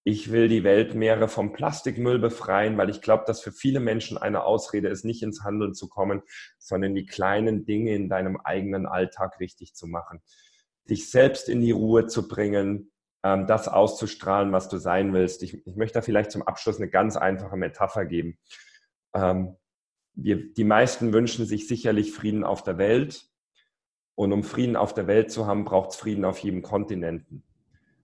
ich will die Weltmeere vom Plastikmüll befreien, weil ich glaube, dass für viele Menschen eine Ausrede ist, nicht ins Handeln zu kommen, sondern die kleinen Dinge in deinem eigenen Alltag richtig zu machen. Dich selbst in die Ruhe zu bringen, ähm, das auszustrahlen, was du sein willst. Ich, ich möchte da vielleicht zum Abschluss eine ganz einfache Metapher geben. Ähm, wir, die meisten wünschen sich sicherlich Frieden auf der Welt. Und um Frieden auf der Welt zu haben, braucht es Frieden auf jedem Kontinenten.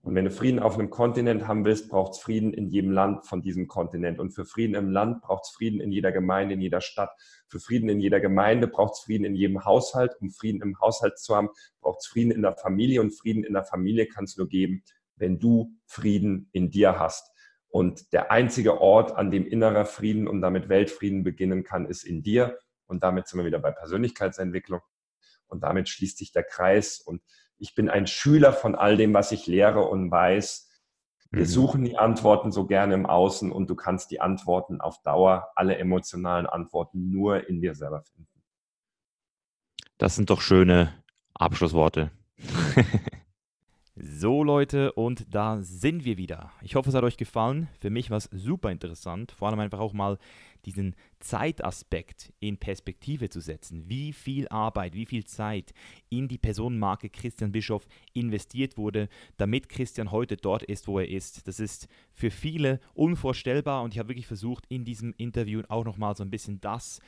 Und wenn du Frieden auf einem Kontinent haben willst, braucht es Frieden in jedem Land von diesem Kontinent. Und für Frieden im Land braucht es Frieden in jeder Gemeinde, in jeder Stadt. Für Frieden in jeder Gemeinde braucht es Frieden in jedem Haushalt. Um Frieden im Haushalt zu haben, braucht es Frieden in der Familie. Und Frieden in der Familie kannst du nur geben, wenn du Frieden in dir hast. Und der einzige Ort, an dem innerer Frieden und damit Weltfrieden beginnen kann, ist in dir. Und damit sind wir wieder bei Persönlichkeitsentwicklung. Und damit schließt sich der Kreis. Und ich bin ein Schüler von all dem, was ich lehre und weiß. Wir mhm. suchen die Antworten so gerne im Außen und du kannst die Antworten auf Dauer, alle emotionalen Antworten nur in dir selber finden. Das sind doch schöne Abschlussworte. *laughs* So Leute, und da sind wir wieder. Ich hoffe, es hat euch gefallen. Für mich war es super interessant, vor allem einfach auch mal diesen Zeitaspekt in Perspektive zu setzen. Wie viel Arbeit, wie viel Zeit in die Personenmarke Christian Bischof investiert wurde, damit Christian heute dort ist, wo er ist. Das ist für viele unvorstellbar und ich habe wirklich versucht, in diesem Interview auch nochmal so ein bisschen das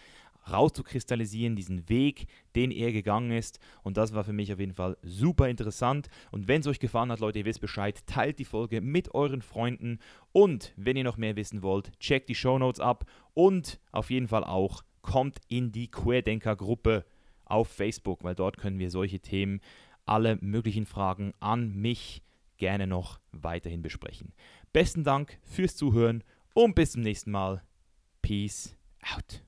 rauszukristallisieren, diesen Weg, den er gegangen ist. Und das war für mich auf jeden Fall super interessant. Und wenn es euch gefallen hat, Leute, ihr wisst Bescheid, teilt die Folge mit euren Freunden. Und wenn ihr noch mehr wissen wollt, checkt die Show Notes ab und auf jeden Fall auch kommt in die Querdenker-Gruppe auf Facebook, weil dort können wir solche Themen, alle möglichen Fragen an mich gerne noch weiterhin besprechen. Besten Dank fürs Zuhören und bis zum nächsten Mal. Peace out.